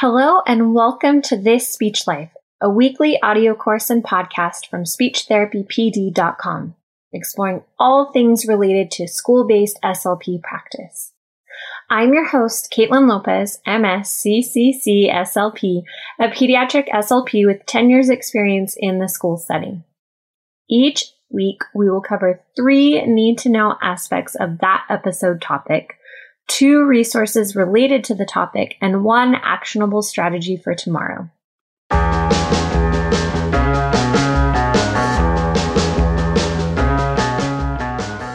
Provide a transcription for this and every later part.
Hello and welcome to This Speech Life, a weekly audio course and podcast from speechtherapypd.com, exploring all things related to school-based SLP practice. I'm your host, Caitlin Lopez, MS, CCC, SLP, a pediatric SLP with 10 years experience in the school setting. Each week, we will cover three need to know aspects of that episode topic, two resources related to the topic, and one actionable strategy for tomorrow.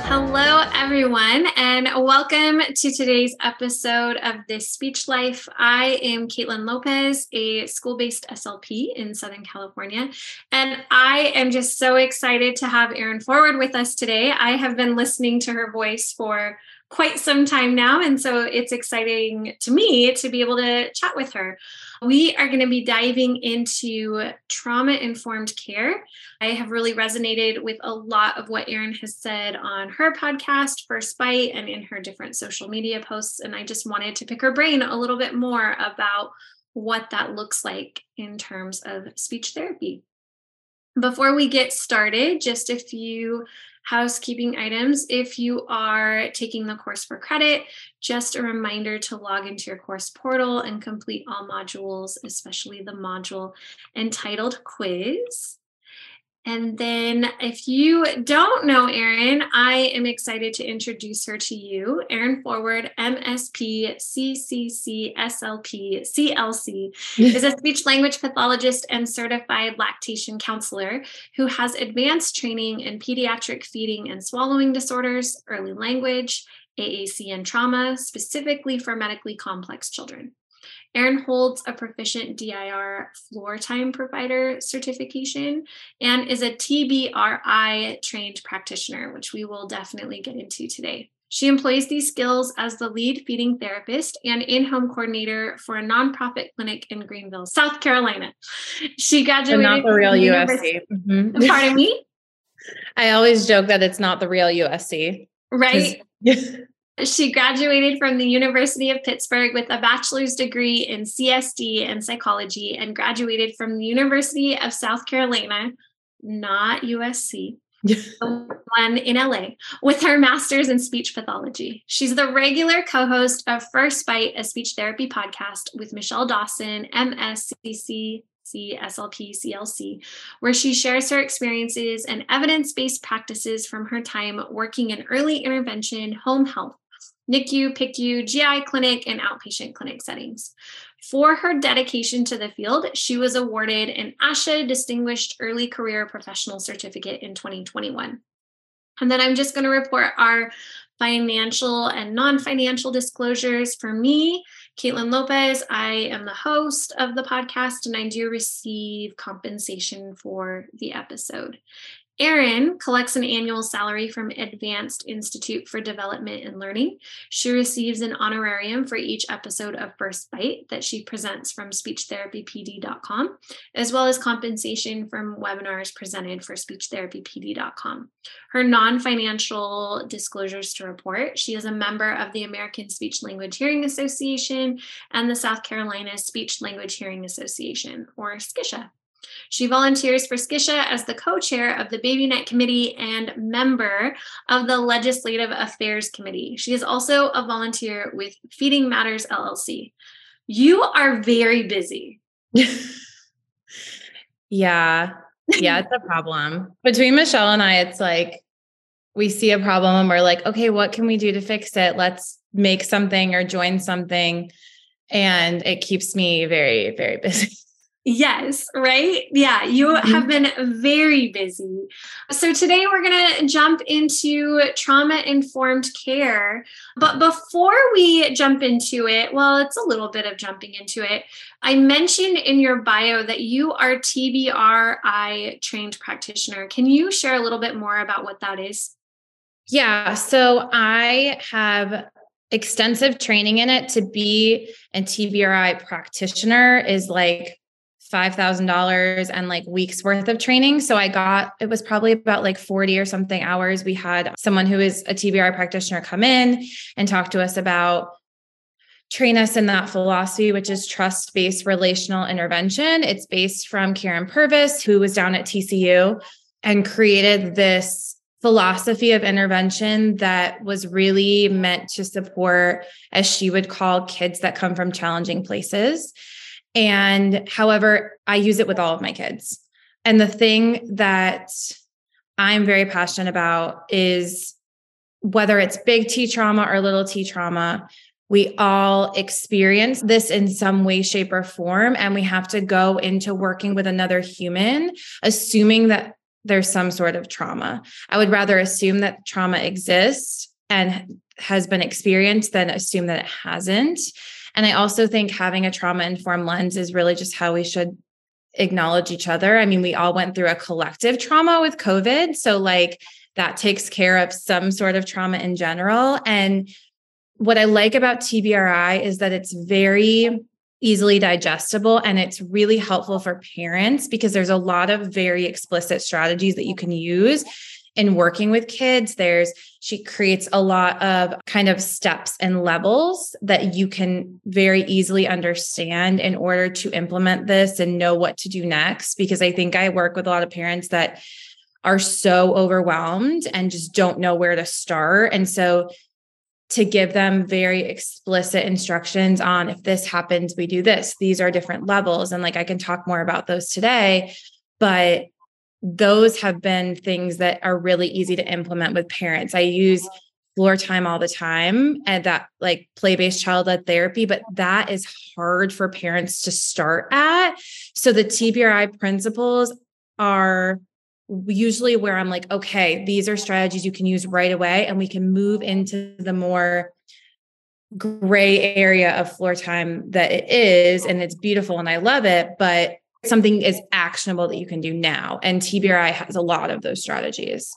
Hello, everyone, and welcome to today's episode of This Speech Life. I am Caitlin Lopez, a school based SLP in Southern California, and I am just so excited to have Erin Forward with us today. I have been listening to her voice for quite some time now. And so it's exciting to me to be able to chat with her. We are going to be diving into trauma informed care. I have really resonated with a lot of what Erin has said on her podcast, First Bite, and in her different social media posts. And I just wanted to pick her brain a little bit more about what that looks like in terms of speech therapy. Before we get started, just a few housekeeping items. If you are taking the course for credit, just a reminder to log into your course portal and complete all modules, especially the module entitled Quiz. And then, if you don't know Erin, I am excited to introduce her to you. Erin Forward, MSP, CCC, SLP, CLC, is a speech language pathologist and certified lactation counselor who has advanced training in pediatric feeding and swallowing disorders, early language, AAC, and trauma, specifically for medically complex children. Erin holds a proficient DIR floor time provider certification and is a TBRI trained practitioner, which we will definitely get into today. She employs these skills as the lead feeding therapist and in home coordinator for a nonprofit clinic in Greenville, South Carolina. She graduated. not the real USC. Mm-hmm. Pardon me? I always joke that it's not the real USC. Right. She graduated from the University of Pittsburgh with a bachelor's degree in CSD and psychology and graduated from the University of South Carolina, not USC, one in LA, with her master's in speech pathology. She's the regular co host of First Bite, a speech therapy podcast with Michelle Dawson, MSCC. SLP, CLC, where she shares her experiences and evidence based practices from her time working in early intervention home health NICU, PICU, GI clinic, and outpatient clinic settings. For her dedication to the field, she was awarded an ASHA Distinguished Early Career Professional Certificate in 2021. And then I'm just going to report our financial and non financial disclosures. For me, Caitlin Lopez, I am the host of the podcast and I do receive compensation for the episode. Erin collects an annual salary from Advanced Institute for Development and Learning. She receives an honorarium for each episode of First Bite that she presents from speechtherapypd.com, as well as compensation from webinars presented for speechtherapypd.com. Her non financial disclosures to report she is a member of the American Speech Language Hearing Association and the South Carolina Speech Language Hearing Association, or SCISHA. She volunteers for SCISHA as the co chair of the Baby BabyNet Committee and member of the Legislative Affairs Committee. She is also a volunteer with Feeding Matters LLC. You are very busy. yeah. Yeah, it's a problem. Between Michelle and I, it's like we see a problem and we're like, okay, what can we do to fix it? Let's make something or join something. And it keeps me very, very busy. Yes, right? Yeah, you mm-hmm. have been very busy. So today we're going to jump into trauma informed care. But before we jump into it, well, it's a little bit of jumping into it. I mentioned in your bio that you are TBRI trained practitioner. Can you share a little bit more about what that is? Yeah, so I have extensive training in it to be a TBRI practitioner is like $5,000 and like weeks worth of training. So I got, it was probably about like 40 or something hours. We had someone who is a TBR practitioner come in and talk to us about train us in that philosophy, which is trust based relational intervention. It's based from Karyn Purvis, who was down at TCU and created this philosophy of intervention that was really meant to support, as she would call, kids that come from challenging places. And however, I use it with all of my kids. And the thing that I'm very passionate about is whether it's big T trauma or little T trauma, we all experience this in some way, shape, or form. And we have to go into working with another human, assuming that there's some sort of trauma. I would rather assume that trauma exists and has been experienced than assume that it hasn't. And I also think having a trauma informed lens is really just how we should acknowledge each other. I mean, we all went through a collective trauma with COVID. So, like, that takes care of some sort of trauma in general. And what I like about TBRI is that it's very easily digestible and it's really helpful for parents because there's a lot of very explicit strategies that you can use in working with kids there's she creates a lot of kind of steps and levels that you can very easily understand in order to implement this and know what to do next. Because i think i work with a lot of parents that are so overwhelmed and just don't know where to start. And so to give them very explicit instructions on if this happens we do this. These are different levels. And like i can talk more about those today but those have been things that are really easy to implement with parents. I use floor time all the time and that like play-based child-led therapy, but that is hard for parents to start at. So the TBRI principles are usually where I'm like, okay, these are strategies you can use right away, and we can move into the more gray area of floor time that it is. And it's beautiful and I love it. But something is actionable that you can do now. And TBRI has a lot of those strategies.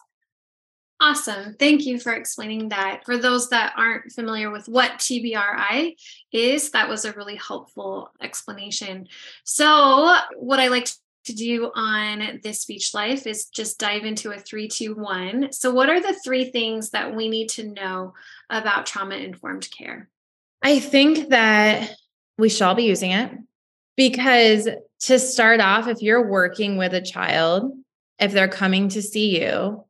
Awesome. Thank you for explaining that. For those that aren't familiar with what TBRI is, that was a really helpful explanation. So, what I like to do on this speech life is just dive into a three, two, one. So, what are the three things that we need to know about trauma informed care? I think that we shall be using it because to start off, if you're working with a child, if they're coming to see you,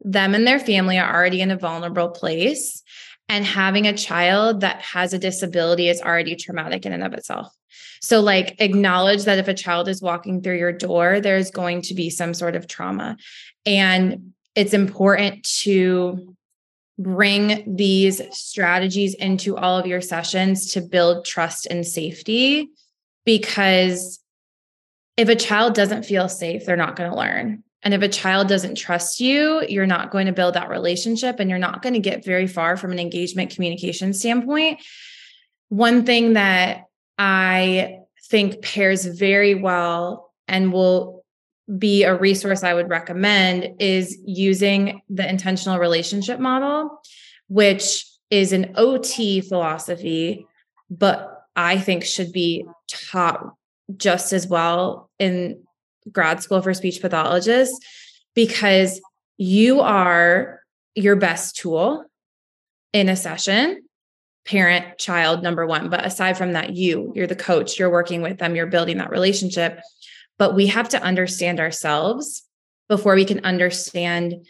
them and their family are already in a vulnerable place. And having a child that has a disability is already traumatic in and of itself. So, like, acknowledge that if a child is walking through your door, there's going to be some sort of trauma. And it's important to bring these strategies into all of your sessions to build trust and safety because if a child doesn't feel safe, they're not going to learn. And if a child doesn't trust you, you're not going to build that relationship and you're not going to get very far from an engagement communication standpoint. One thing that I think pairs very well and will be a resource I would recommend is using the intentional relationship model, which is an OT philosophy, but I think should be taught just as well in grad school for speech pathologists because you are your best tool in a session. Parent child number one but aside from that you you're the coach you're working with them you're building that relationship. But we have to understand ourselves before we can understand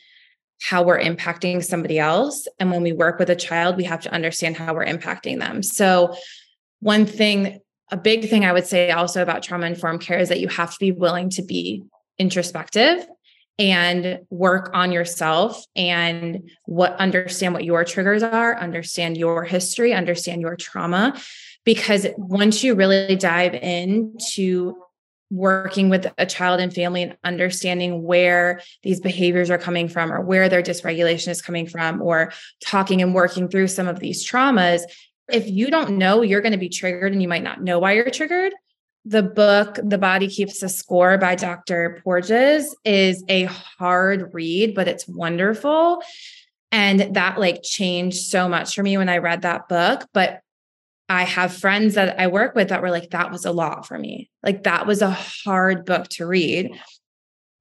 how we're impacting somebody else. And when we work with a child we have to understand how we're impacting them. So one thing, a big thing I would say also about trauma informed care is that you have to be willing to be introspective and work on yourself and what understand what your triggers are, understand your history, understand your trauma. Because once you really dive into working with a child and family and understanding where these behaviors are coming from or where their dysregulation is coming from or talking and working through some of these traumas if you don't know you're going to be triggered and you might not know why you're triggered, the book The Body Keeps a Score by Dr. Porges is a hard read, but it's wonderful. And that like changed so much for me when I read that book. But I have friends that I work with that were like, that was a lot for me. Like that was a hard book to read.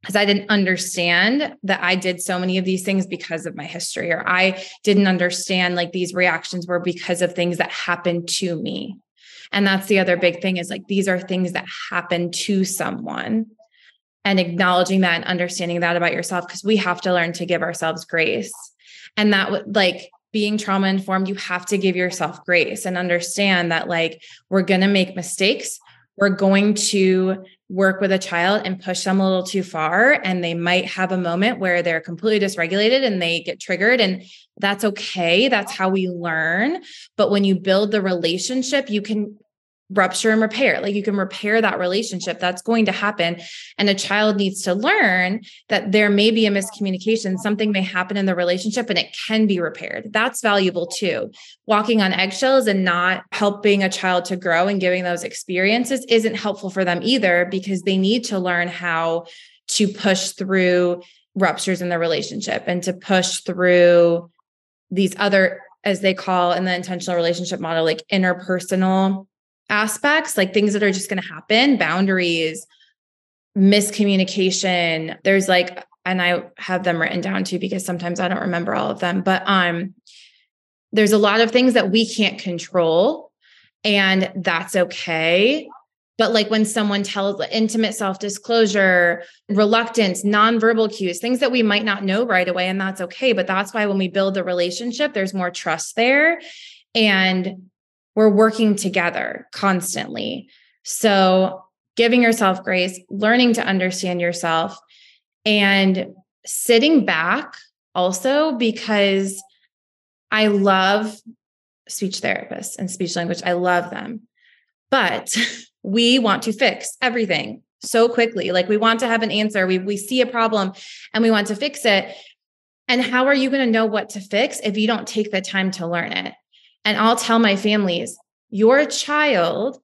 Because I didn't understand that I did so many of these things because of my history, or I didn't understand like these reactions were because of things that happened to me. And that's the other big thing is like these are things that happen to someone and acknowledging that and understanding that about yourself because we have to learn to give ourselves grace. And that would like being trauma informed, you have to give yourself grace and understand that like we're going to make mistakes. We're going to work with a child and push them a little too far and they might have a moment where they're completely dysregulated and they get triggered and that's okay. That's how we learn. But when you build the relationship you can rupture and repair. Like you can repair that relationship. That's going to happen. And a child needs to learn that there may be a miscommunication. Something may happen in the relationship and it can be repaired. That's valuable too. Walking on eggshells and not helping a child to grow and giving those experiences isn't helpful for them either because they need to learn how to push through ruptures in the relationship and to push through these other as they call in the intentional relationship model like interpersonal aspects, like things that are just going to happen, boundaries, miscommunication. There's like, and I have them written down too because sometimes I don't remember all of them, but um there's a lot of things that we can't control and that's okay. But like when someone tells intimate self-disclosure, reluctance, nonverbal cues, things that we might not know right away and that's okay, but that's why when we build the relationship there's more trust there and we're working together constantly. So, giving yourself grace, learning to understand yourself, and sitting back also because I love speech therapists and speech language. I love them. But we want to fix everything so quickly. Like we want to have an answer. We we see a problem and we want to fix it. And how are you going to know what to fix if you don't take the time to learn it? And I'll tell my families, your child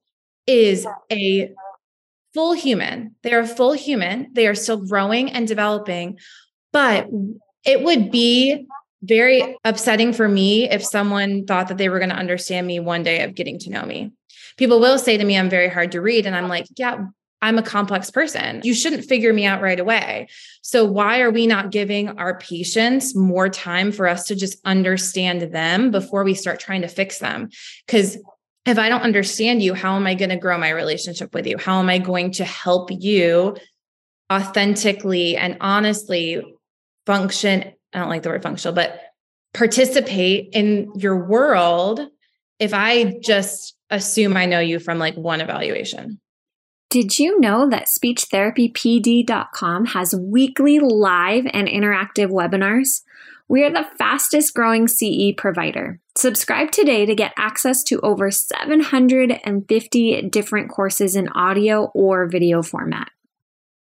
is a full human. They're a full human. They are still growing and developing. But it would be very upsetting for me if someone thought that they were going to understand me one day of getting to know me. People will say to me, I'm very hard to read. And I'm like, yeah, I'm a complex person. You shouldn't figure me out right away. So, why are we not giving our patients more time for us to just understand them before we start trying to fix them? Because if I don't understand you, how am I going to grow my relationship with you? How am I going to help you authentically and honestly function? I don't like the word functional, but participate in your world if I just assume I know you from like one evaluation. Did you know that speechtherapypd.com has weekly live and interactive webinars? We are the fastest growing CE provider. Subscribe today to get access to over 750 different courses in audio or video format.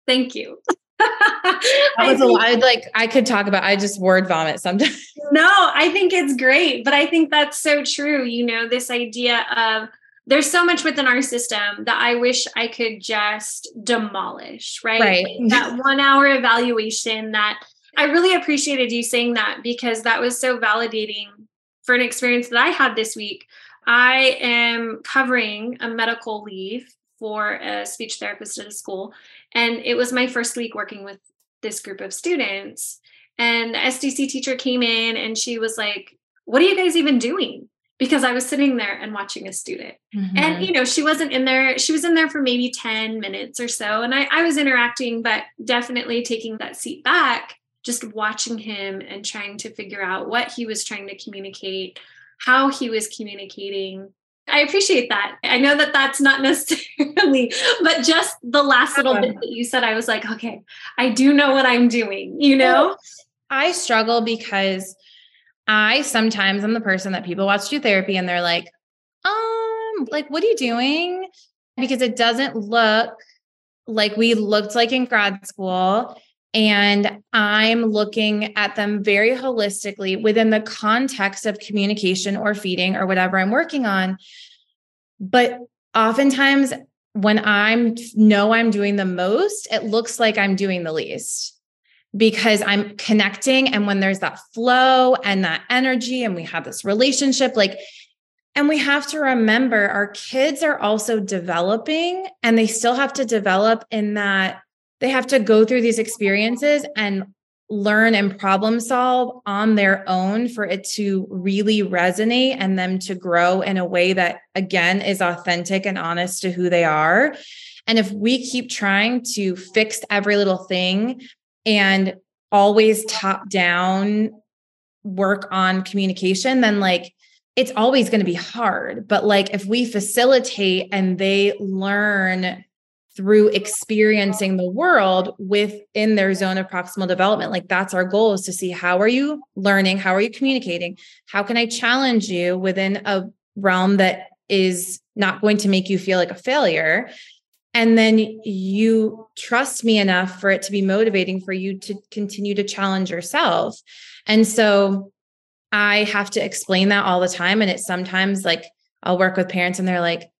Thank you. that was a lot. Like I could talk about, I just word vomit sometimes. No, I think it's great, but I think that's so true. You know, this idea of there's so much within our system that I wish I could just demolish, right? Right. That one hour evaluation that I really appreciated you saying that because that was so validating for an experience that I had this week. I am covering a medical leave for a speech therapist at a school. And it was my first week working with this group of students. And the SDC teacher came in and she was like, What are you guys even doing? Because I was sitting there and watching a student. Mm-hmm. And, you know, she wasn't in there, she was in there for maybe 10 minutes or so. And I, I was interacting, but definitely taking that seat back, just watching him and trying to figure out what he was trying to communicate, how he was communicating. I appreciate that. I know that that's not necessarily, but just the last little bit that you said, I was like, okay, I do know what I'm doing, you know? I struggle because I sometimes I'm the person that people watch do therapy and they're like, um, like, what are you doing? Because it doesn't look like we looked like in grad school. And I'm looking at them very holistically within the context of communication or feeding or whatever I'm working on. But oftentimes, when I'm know I'm doing the most, it looks like I'm doing the least because I'm connecting. And when there's that flow and that energy, and we have this relationship, like, and we have to remember our kids are also developing and they still have to develop in that they have to go through these experiences and learn and problem solve on their own for it to really resonate and them to grow in a way that again is authentic and honest to who they are and if we keep trying to fix every little thing and always top down work on communication then like it's always going to be hard. But like if we facilitate and they learn through experiencing the world within their zone of proximal development like that's our goal is to see how are you learning how are you communicating how can i challenge you within a realm that is not going to make you feel like a failure and then you trust me enough for it to be motivating for you to continue to challenge yourself. And so i have to explain that all the time. And it's sometimes like i'll work with parents and they're like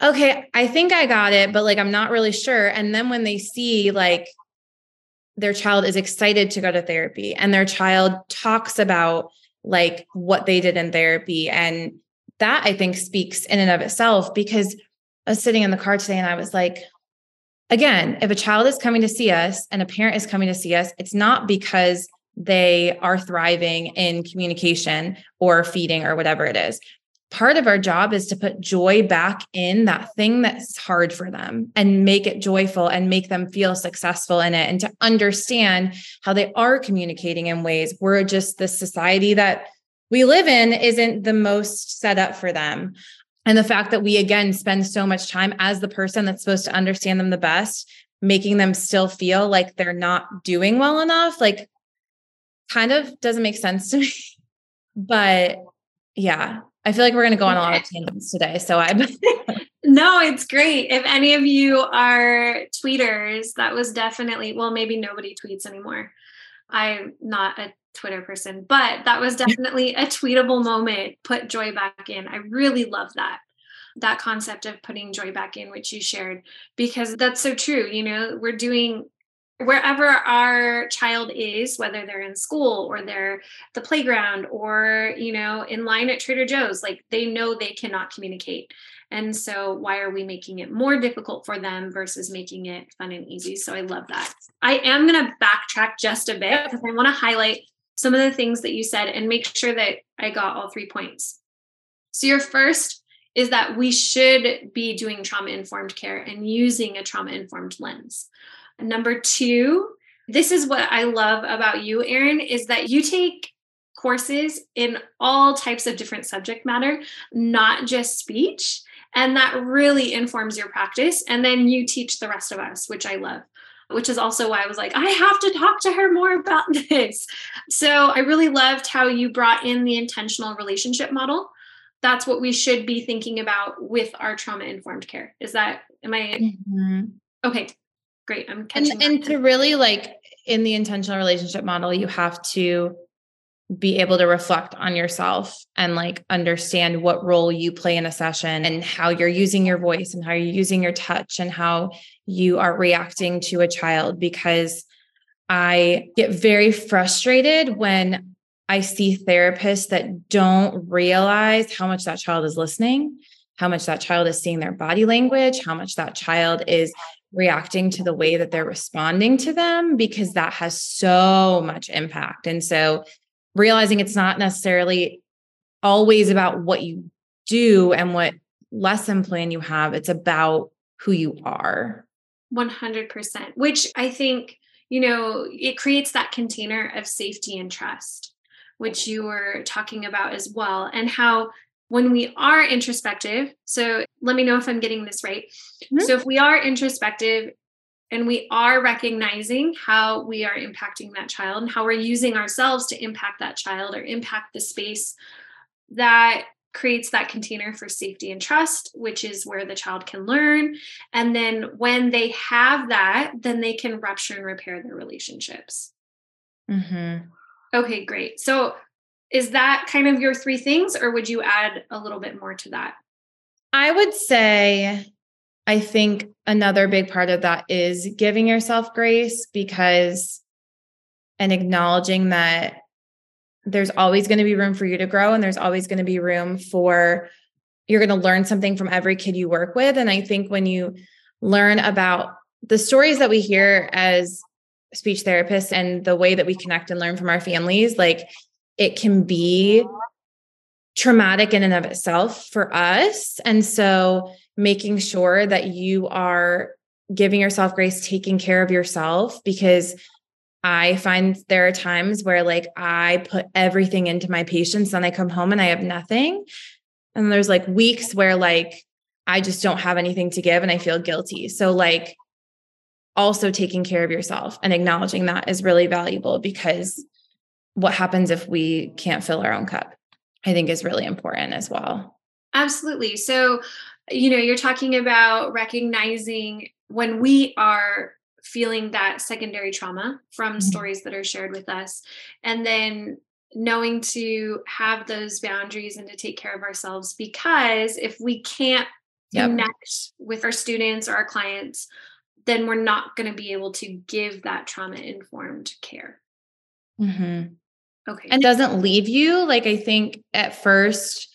okay, I think I got it, but like I'm not really sure. And then when they see like their child is excited to go to therapy and their child talks about like what they did in therapy. And that I think speaks in and of itself because I was sitting in the car today and I was like, again, if a child is coming to see us and a parent is coming to see us, it's not because they are thriving in communication or feeding or whatever it is. Part of our job is to put joy back in that thing that's hard for them and make it joyful and make them feel successful in it and to understand how they are communicating in ways. We're just the society that we live in isn't the most set up for them and the fact that we again spend so much time as the person that's supposed to understand them the best making them still feel like they're not doing well enough like kind of doesn't make sense to me but yeah I feel like we're going to go on a lot of tangents today. So I. no, it's great. If any of you are tweeters, that was definitely, well, maybe nobody tweets anymore. I'm not a Twitter person, but that was definitely a tweetable moment. Put joy back in. I really love that. That concept of putting joy back in, which you shared, because that's so true. You know, we're doing wherever our child is whether they're in school or they're the playground or you know in line at trader joe's like they know they cannot communicate and so why are we making it more difficult for them versus making it fun and easy so i love that i am going to backtrack just a bit because i want to highlight some of the things that you said and make sure that i got all three points so your first is that we should be doing trauma informed care and using a trauma informed lens Number two, this is what I love about you, Erin, is that you take courses in all types of different subject matter, not just speech. And that really informs your practice. And then you teach the rest of us, which I love, which is also why I was like, I have to talk to her more about this. So I really loved how you brought in the intentional relationship model. That's what we should be thinking about with our trauma informed care. Is that, am I? Mm-hmm. Okay, great. I'm catching. And, and to really like in the intentional relationship model, you have to be able to reflect on yourself and like understand what role you play in a session and how you're using your voice and how you're using your touch and how you are reacting to a child because I get very frustrated when I see therapists that don't realize how much that child is listening, how much that child is seeing their body language, how much that child is reacting to the way that they're responding to them because that has so much impact. And so realizing it's not necessarily always about what you do and what lesson plan you have, it's about who you are. 100%, which I think, you know, it creates that container of safety and trust, which you were talking about as well, and how when we are introspective, so let me know if I'm getting this right. Mm-hmm. So if we are introspective and we are recognizing how we are impacting that child and how we're using ourselves to impact that child or impact the space that creates that container for safety and trust, which is where the child can learn. And then when they have that, then they can rupture and repair their relationships. Mm-hmm. Okay, great. So is that kind of your three things, or would you add a little bit more to that? I would say, I think another big part of that is giving yourself grace because and acknowledging that there's always going to be room for you to grow and there's always going to be room for you're going to learn something from every kid you work with. And I think when you learn about the stories that we hear as speech therapists and the way that we connect and learn from our families, like it can be traumatic in and of itself for us. And so making sure that you are giving yourself grace, taking care of yourself, because I find there are times where like I put everything into my patients, and I come home and I have nothing. And there's like weeks where like I just don't have anything to give and I feel guilty. So like also taking care of yourself and acknowledging that is really valuable because what happens if we can't fill our own cup? I think is really important as well. Absolutely. So, you know, you're talking about recognizing when we are feeling that secondary trauma from mm-hmm. stories that are shared with us and then knowing to have those boundaries and to take care of ourselves because if we can't yep. connect with our students or our clients then we're not going to be able to give that trauma informed care mm-hmm. okay and doesn't leave you like i think at first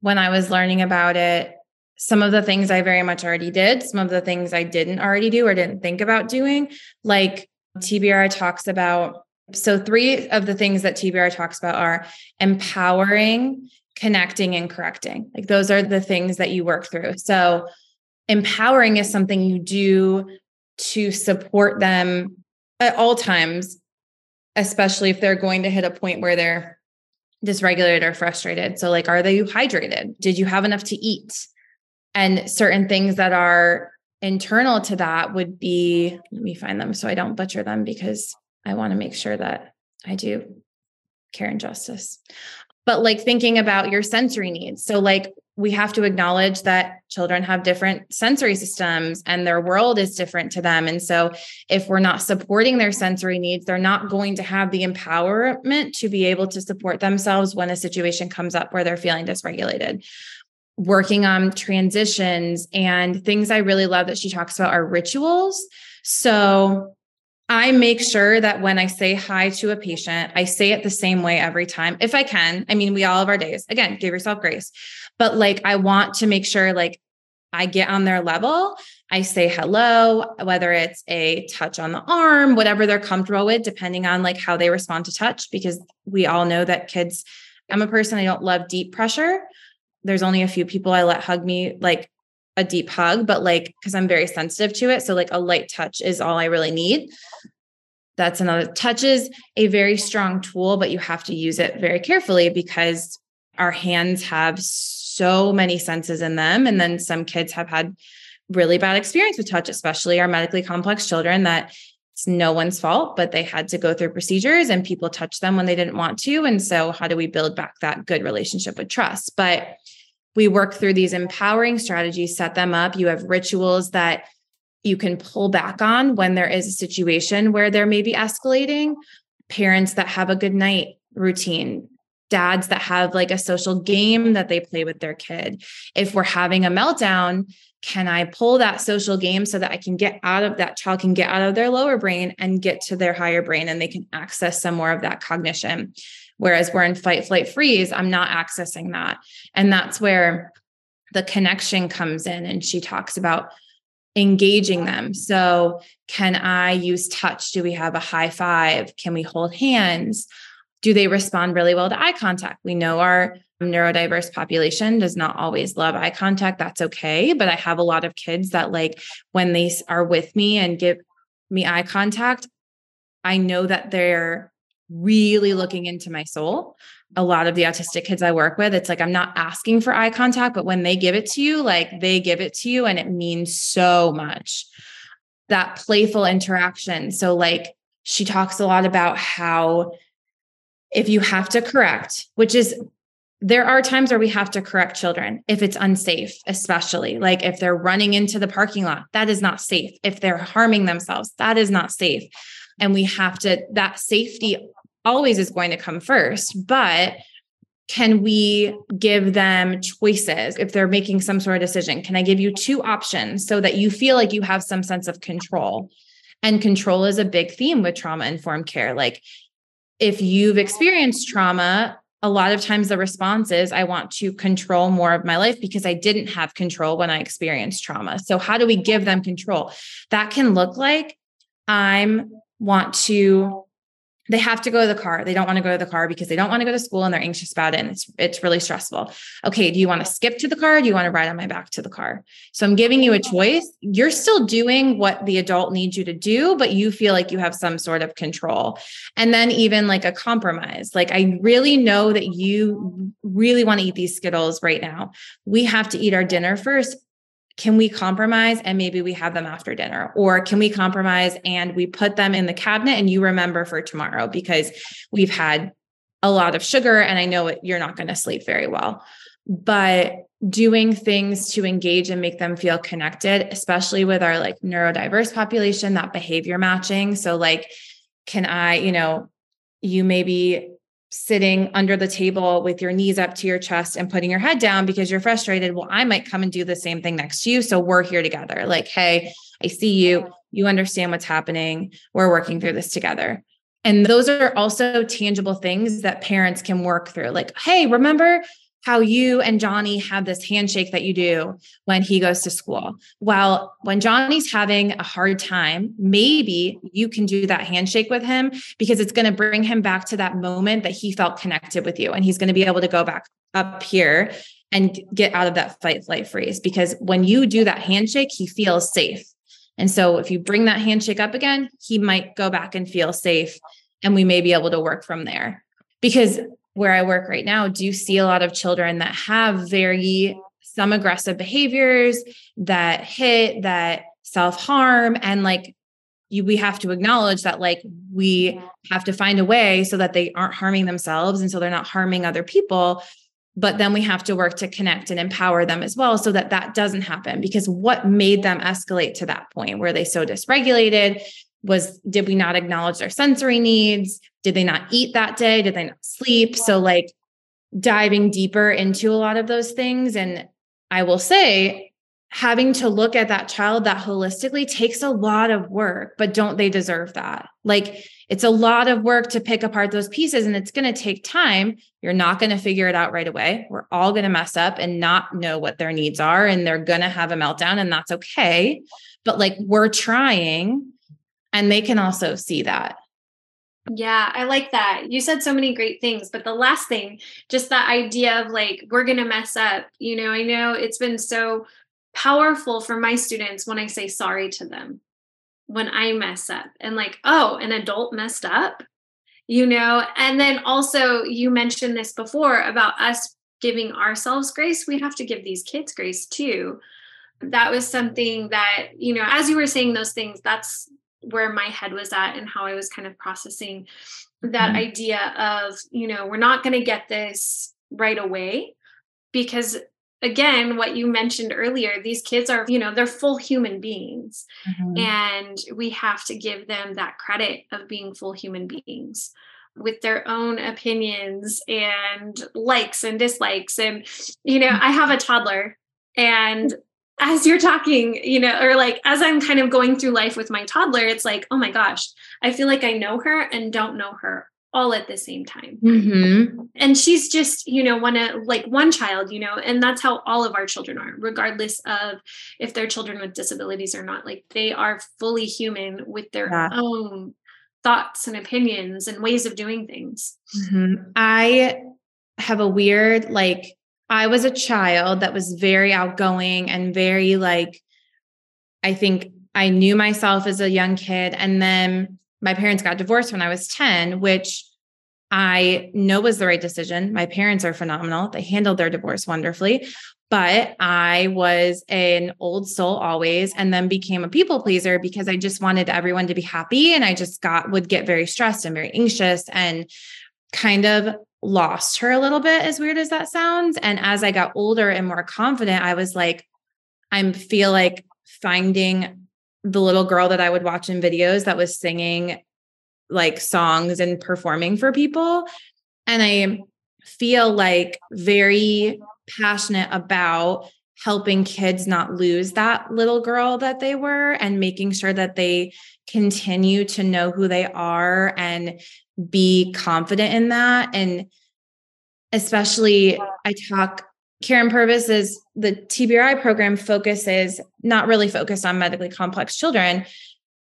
when i was learning about it some of the things I very much already did, some of the things I didn't already do or didn't think about doing. Like TBR talks about. So, three of the things that TBR talks about are empowering, connecting, and correcting. Like, those are the things that you work through. So, empowering is something you do to support them at all times, especially if they're going to hit a point where they're dysregulated or frustrated. So, like, are they hydrated? Did you have enough to eat? And certain things that are internal to that would be let me find them so I don't butcher them because I want to make sure that I do care and justice. But like thinking about your sensory needs. So, like, we have to acknowledge that children have different sensory systems and their world is different to them. And so, if we're not supporting their sensory needs, they're not going to have the empowerment to be able to support themselves when a situation comes up where they're feeling dysregulated working on transitions and things I really love that she talks about are rituals. So I make sure that when I say hi to a patient, I say it the same way every time if I can. I mean, we all have our days. Again, give yourself grace. But like I want to make sure like I get on their level. I say hello, whether it's a touch on the arm, whatever they're comfortable with, depending on like how they respond to touch, because we all know that kids, I'm a person, I don't love deep pressure there's only a few people I let hug me like a deep hug, but like because I'm very sensitive to it. So like a light touch is all I really need. That's another touch is a very strong tool, but you have to use it very carefully because our hands have so many senses in them. And then some kids have had really bad experience with touch, especially our medically complex children that it's no one's fault, but they had to go through procedures and people touched them when they didn't want to. And so, how do we build back that good relationship with trust? But we work through these empowering strategies, set them up. You have rituals that you can pull back on when there is a situation where there may be escalating. Parents that have a good night routine, dads that have like a social game that they play with their kid. If we're having a meltdown, can I pull that social game so that I can get out of that child can get out of their lower brain and get to their higher brain and they can access some more of that cognition? Whereas we're in fight, flight, freeze, I'm not accessing that. And that's where the connection comes in. And she talks about engaging them. So, can I use touch? Do we have a high five? Can we hold hands? Do they respond really well to eye contact? We know our neurodiverse population does not always love eye contact. That's okay. But I have a lot of kids that, like, when they are with me and give me eye contact, I know that they're really looking into my soul. A lot of the autistic kids I work with, it's like I'm not asking for eye contact, but when they give it to you, like they give it to you and it means so much. That playful interaction. So, like, she talks a lot about how if you have to correct, which is there are times where we have to correct children if it's unsafe, especially like if they're running into the parking lot, that is not safe. If they're harming themselves, that is not safe. And we have to, that safety always is going to come first. But can we give them choices if they're making some sort of decision? Can I give you two options so that you feel like you have some sense of control? And control is a big theme with trauma informed care. Like if you've experienced trauma, a lot of times the response is I want to control more of my life because I didn't have control when I experienced trauma. So how do we give them control? That can look like I'm want to they have to go to the car. They don't want to go to the car because they don't want to go to school and they're anxious about it and it's it's really stressful. Okay, do you want to skip to the car? do you want to ride on my back to the car? So I'm giving you a choice. You're still doing what the adult needs you to do, but you feel like you have some sort of control. And then even like a compromise. Like I really know that you really want to eat these Skittles right now. We have to eat our dinner first can we compromise and maybe we have them after dinner? Or can we compromise and we put them in the cabinet and you remember for tomorrow? Because we've had a lot of sugar and i know you're not going to sleep very well. But doing things to engage and make them feel connected especially with our like neurodiverse population that behavior matching. So like can i you know you maybe sitting under the table with your knees up to your chest and putting your head down because you're frustrated. Well, I might come and do the same thing next to you. So we're here together. Like, hey, I see you. You understand what's happening. We're working through this together. And those are also tangible things that parents can work through. Like, hey, remember how you and Johnny have this handshake that you do when he goes to school. Well, when Johnny's having a hard time, maybe you can do that handshake with him because it's going to bring him back to that moment that he felt connected with you. And he's going to be able to go back up here and get out of that fight, flight freeze. Because when you do that handshake, he feels safe. And so if you bring that handshake up again, he might go back and feel safe. And we may be able to work from there. Because where I work right now do see a lot of children that have very some aggressive behaviors that hit, that self harm, and like you, we have to acknowledge that like we have to find a way so that they aren't harming themselves and so they're not harming other people but then we have to work to connect and empower them as well so that that doesn't happen because what made them escalate to that point? Were they so dysregulated was did we not acknowledge their sensory needs? Did they not eat that day? Did they not sleep? So like diving deeper into a lot of those things. And i will say having to look at that child that holistically takes a lot of work but don't they deserve that? Like it's a lot of work to pick apart those pieces and it's going to take time. You're not going to figure it out right away. We're all going to mess up and not know what their needs are and they're going to have a meltdown and that's okay. But like we're trying and they can also see that yeah, I like that. You said so many great things, but the last thing, just that idea of like, we're going to mess up. You know, I know it's been so powerful for my students when I say sorry to them, when I mess up and like, oh, an adult messed up, you know? And then also, you mentioned this before about us giving ourselves grace. We have to give these kids grace too. That was something that, you know, as you were saying those things, that's where my head was at and how I was kind of processing that mm-hmm. idea of, you know, we're not going to get this right away because again what you mentioned earlier these kids are you know they're full human beings mm-hmm. and we have to give them that credit of being full human beings with their own opinions and likes and dislikes and you know i have a toddler and as you're talking, you know, or like as I'm kind of going through life with my toddler, it's like, oh my gosh, I feel like I know her and don't know her all at the same time. Mm-hmm. And she's just, you know, one of like one child, you know, and that's how all of our children are, regardless of if they're children with disabilities or not. Like they are fully human with their yeah. own thoughts and opinions and ways of doing things. Mm-hmm. I have a weird, like, I was a child that was very outgoing and very like, I think I knew myself as a young kid. And then my parents got divorced when I was 10, which I know was the right decision. My parents are phenomenal. They handled their divorce wonderfully. But I was an old soul always and then became a people pleaser because I just wanted everyone to be happy. And I just got, would get very stressed and very anxious and kind of lost her a little bit, as weird as that sounds. And as I got older and more confident, I was like, I feel like finding the little girl that I would watch in videos that was singing like songs and performing for people. And I feel like very passionate about helping kids not lose that little girl that they were and making sure that they continue to know who they are and be confident in that and especially I talk Karyn Purvis is the TBRI program focuses not really focused on medically complex children.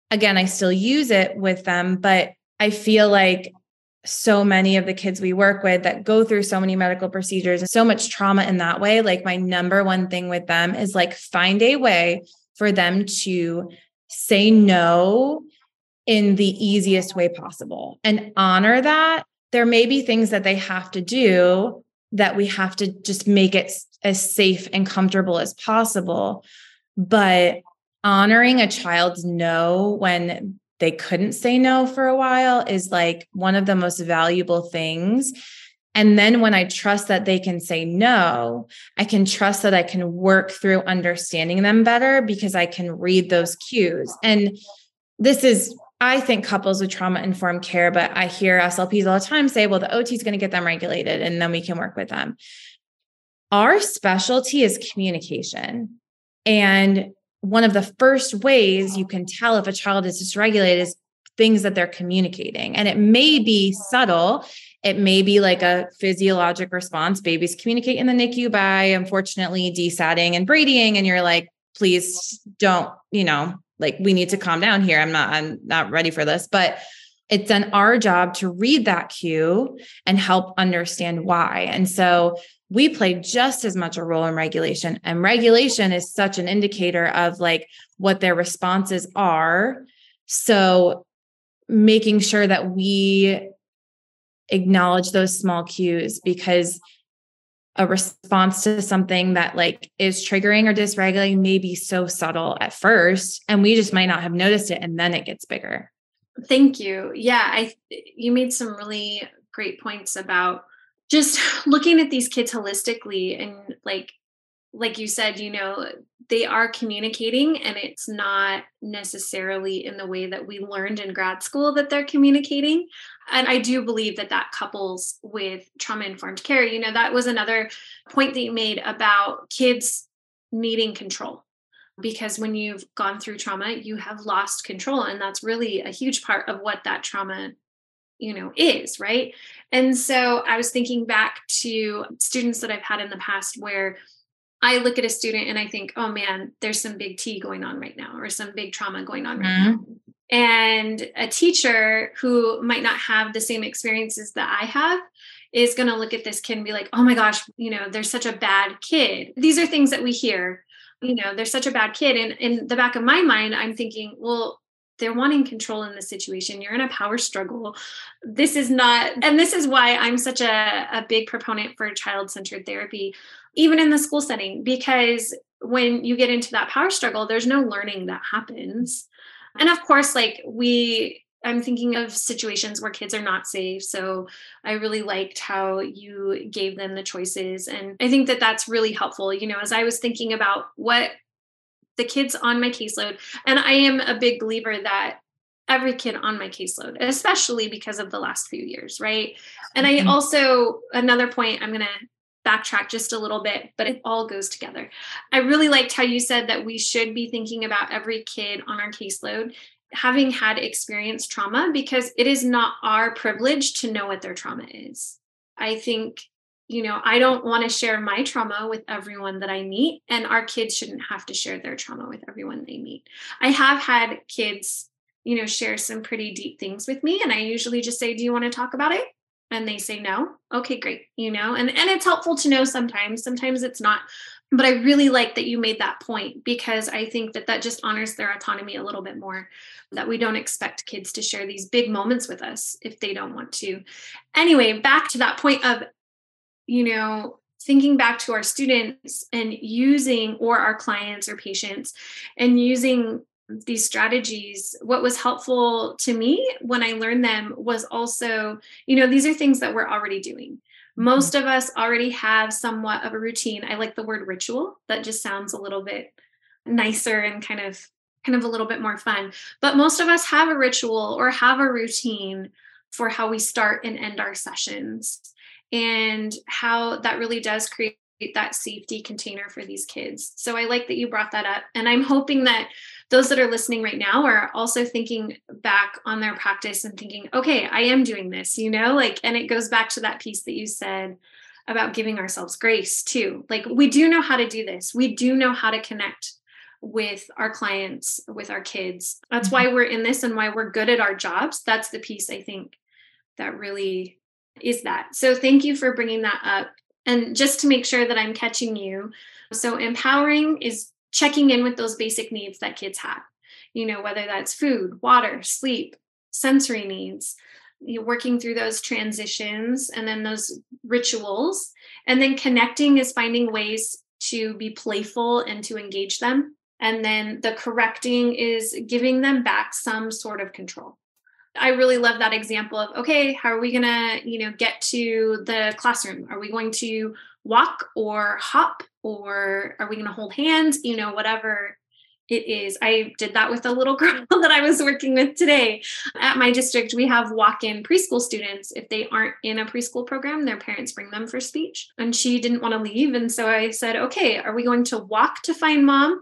Again, I still use it with them, but I feel like so many of the kids we work with that go through so many medical procedures and so much trauma in that way, like my number one thing with them is like find a way for them to say no in the easiest way possible and honor that there may be things that they have to do that we have to just make it as safe and comfortable as possible. But honoring a child's no when they couldn't say no for a while is like one of the most valuable things. And then when I trust that they can say no, I can trust that I can work through understanding them better because I can read those cues. And this is I think couples with trauma informed care, but I hear SLPs all the time say, well, the OT is going to get them regulated and then we can work with them. Our specialty is communication. And one of the first ways you can tell if a child is dysregulated is things that they're communicating. And it may be subtle. It may be like a physiologic response. Babies communicate in the NICU by unfortunately desatting and bradying. And you're like, please don't, you know, like we need to calm down here i'm not i'm not ready for this but it's then our job to read that cue and help understand why and so we play just as much a role in regulation and regulation is such an indicator of like what their responses are so making sure that we acknowledge those small cues because a response to something that like is triggering or dysregulating may be so subtle at first and we just might not have noticed it and then it gets bigger. Thank you. Yeah i you made some really great points about just looking at these kids holistically and like like you said you know they are communicating and it's not necessarily in the way that we learned in grad school that they're communicating and i do believe that that couples with trauma informed care you know that was another point that you made about kids needing control. Because when you've gone through trauma you have lost control and that's really a huge part of what that trauma you know is right? And so i was thinking back to students that i've had in the past where I look at a student and I think, oh man, there's some big T going on right now, or some big trauma going on right mm-hmm. now. And a teacher who might not have the same experiences that I have is going to look at this kid and be like, oh my gosh, you know, there's such a bad kid. These are things that we hear, you know, there's such a bad kid. And in the back of my mind, I'm thinking, well, they're wanting control in the situation. You're in a power struggle. This is not, and this is why I'm such a, a big proponent for child centered therapy even in the school setting, because when you get into that power struggle, there's no learning that happens. And of course, like we, I'm thinking of situations where kids are not safe. So I really liked how you gave them the choices. And I think that that's really helpful. You know, as I was thinking about what the kids on my caseload, and I am a big believer that every kid on my caseload, especially because of the last few years, right? And I mm-hmm. also, another point I'm going to backtrack just a little bit, but it all goes together. I really liked how you said that we should be thinking about every kid on our caseload having had experienced trauma because it is not our privilege to know what their trauma is. I think, you know, I don't want to share my trauma with everyone that I meet, and our kids shouldn't have to share their trauma with everyone they meet. I have had kids, you know, share some pretty deep things with me, and I usually just say, Do you want to talk about it? And they say no? Okay great you know? And and it's helpful to know sometimes sometimes it's not. But i really like that you made that point because i think that that just honors their autonomy a little bit more that we don't expect kids to share these big moments with us if they don't want to. Anyway back to that point of you know thinking back to our students and using or our clients or patients and using these strategies what was helpful to me when i learned them was also you know these are things that we're already doing. Mm-hmm. most of us already have somewhat of a routine. I like the word ritual. That just sounds a little bit nicer and kind of kind of a little bit more fun. But most of us have a ritual or have a routine for how we start and end our sessions and how that really does create that safety container for these kids. So i like that you brought that up and i'm hoping that those that are listening right now are also thinking back on their practice and thinking, okay, I am doing this, you know, like, and it goes back to that piece that you said about giving ourselves grace too. Like we do know how to do this. We do know how to connect with our clients, with our kids. That's why mm-hmm. we're in this and why we're good at our jobs. That's the piece I think that really is that. So thank you for bringing that up. And just to make sure that I'm catching you. So empowering is checking in with those basic needs that kids have. You know, whether that's food, water, sleep, sensory needs, you working through those transitions and then those rituals. And then connecting is finding ways to be playful and to engage them. And then the correcting is giving them back some sort of control. I really love that example of okay, how are we going to, you know, get to the classroom? Are we going to walk or hop or are we going to hold hands? You know, whatever it is. I did that with a little girl that I was working with today. At my district, we have walk in preschool students. If they aren't in a preschool program, their parents bring them for speech. And she didn't want to leave. And so I said, okay, are we going to walk to find mom?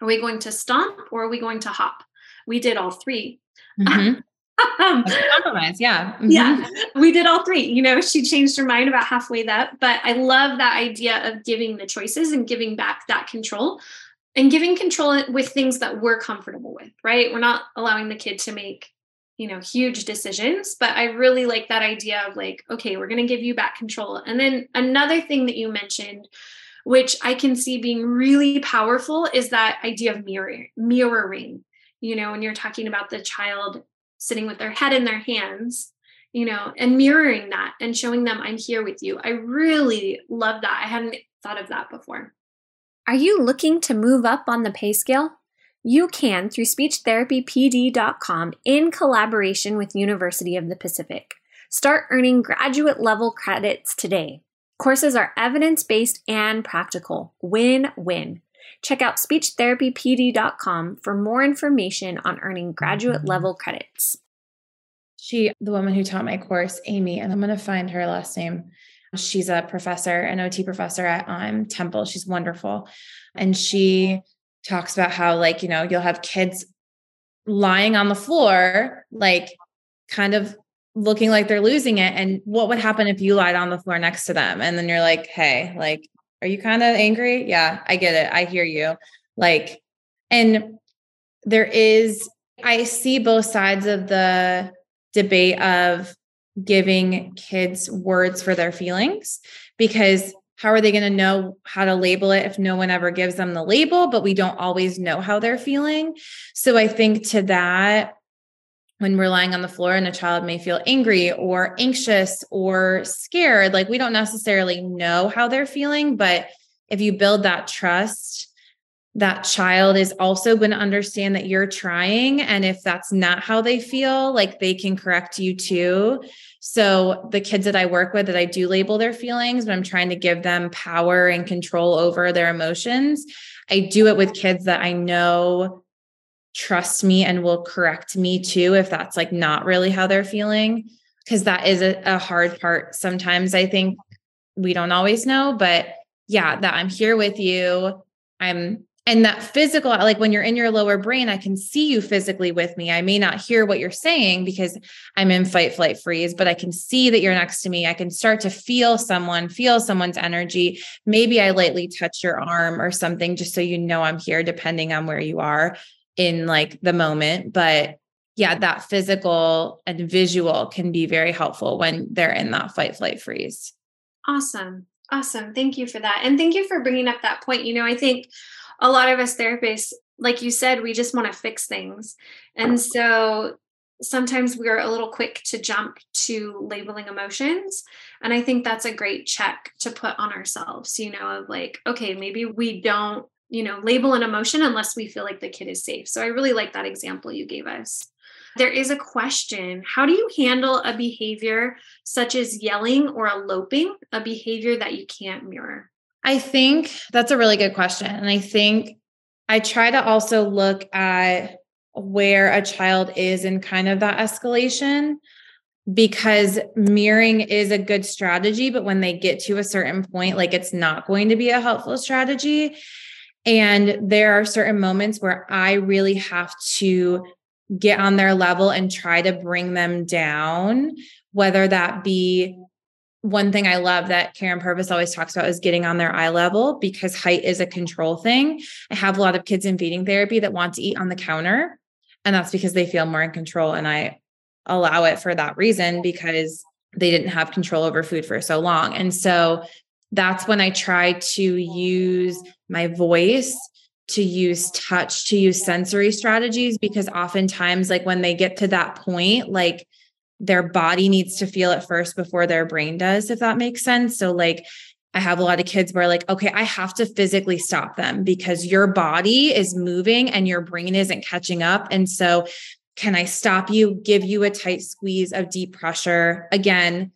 Are we going to stomp or are we going to hop? We did all 3 mm-hmm. Compromise, yeah. Mm-hmm. Yeah. We did all three. You know, she changed her mind about halfway that. But I love that idea of giving the choices and giving back that control and giving control with things that we're comfortable with, right? We're not allowing the kid to make, you know, huge decisions, but I really like that idea of like, okay, we're going to give you back control. And then another thing that you mentioned, which I can see being really powerful, is that idea of mirroring, mirroring. You know, when you're talking about the child sitting with their head in their hands, you know, and mirroring that and showing them I'm here with you. I really love that. I hadn't thought of that before. Are you looking to move up on the pay scale? You can through speechtherapypd.com in collaboration with University of the Pacific. Start earning graduate level credits today. Courses are evidence based and practical. Win win. Check out speechtherapypd.com for more information on earning graduate level credits. She, the woman who taught my course, Amy, and I'm going to find her last name. She's a professor, an OT professor at um, Temple. She's wonderful. And she talks about how, like, you know, you'll have kids lying on the floor, like, kind of looking like they're losing it. And what would happen if you lied on the floor next to them? And then you're like, hey, like, are you kind of angry? Yeah, I get it. I hear you. Like, and there is, I see both sides of the debate of giving kids words for their feelings because how are they going to know how to label it if no one ever gives them the label but we don't always know how they're feeling so i think to that when we're lying on the floor and a child may feel angry or anxious or scared like we don't necessarily know how they're feeling but if you build that trust that child is also going to understand that you're trying and if that's not how they feel like they can correct you too so the kids that I work with that I do label their feelings, but I'm trying to give them power and control over their emotions. I do it with kids that I know trust me and will correct me too if that's like not really how they're feeling. Because that is a, a hard part sometimes i think. We don't always know but yeah that i'm here with you. I'm and that physical like when you're in your lower brain i can see you physically with me. I may not hear what you're saying because i'm in fight flight freeze but i can see that you're next to me. I can start to feel someone feel someone's energy. Maybe i lightly touch your arm or something just so you know i'm here depending on where you are in like the moment but yeah that physical and visual can be very helpful when they're in that fight flight freeze. Awesome. Awesome. Thank you for that. And thank you for bringing up that point. You know i think a lot of us therapists, like you said, we just want to fix things. And so sometimes we're a little quick to jump to labeling emotions. And I think that's a great check to put on ourselves, you know, of like, okay, maybe we don't, you know, label an emotion unless we feel like the kid is safe. So I really like that example you gave us. There is a question How do you handle a behavior such as yelling or eloping, a behavior that you can't mirror? I think that's a really good question. And I think I try to also look at where a child is in kind of that escalation because mirroring is a good strategy. But when they get to a certain point, like it's not going to be a helpful strategy. And there are certain moments where I really have to get on their level and try to bring them down, whether that be one thing I love that Karyn Purvis always talks about is getting on their eye level because height is a control thing. I have a lot of kids in feeding therapy that want to eat on the counter, and that's because they feel more in control. And I allow it for that reason because they didn't have control over food for so long. And so that's when I try to use my voice to use touch, to use sensory strategies, because oftentimes, like when they get to that point, like their body needs to feel it first before their brain does, if that makes sense. So, like, I have a lot of kids where, like, okay, I have to physically stop them because your body is moving and your brain isn't catching up. And so, can I stop you, give you a tight squeeze of deep pressure? Again,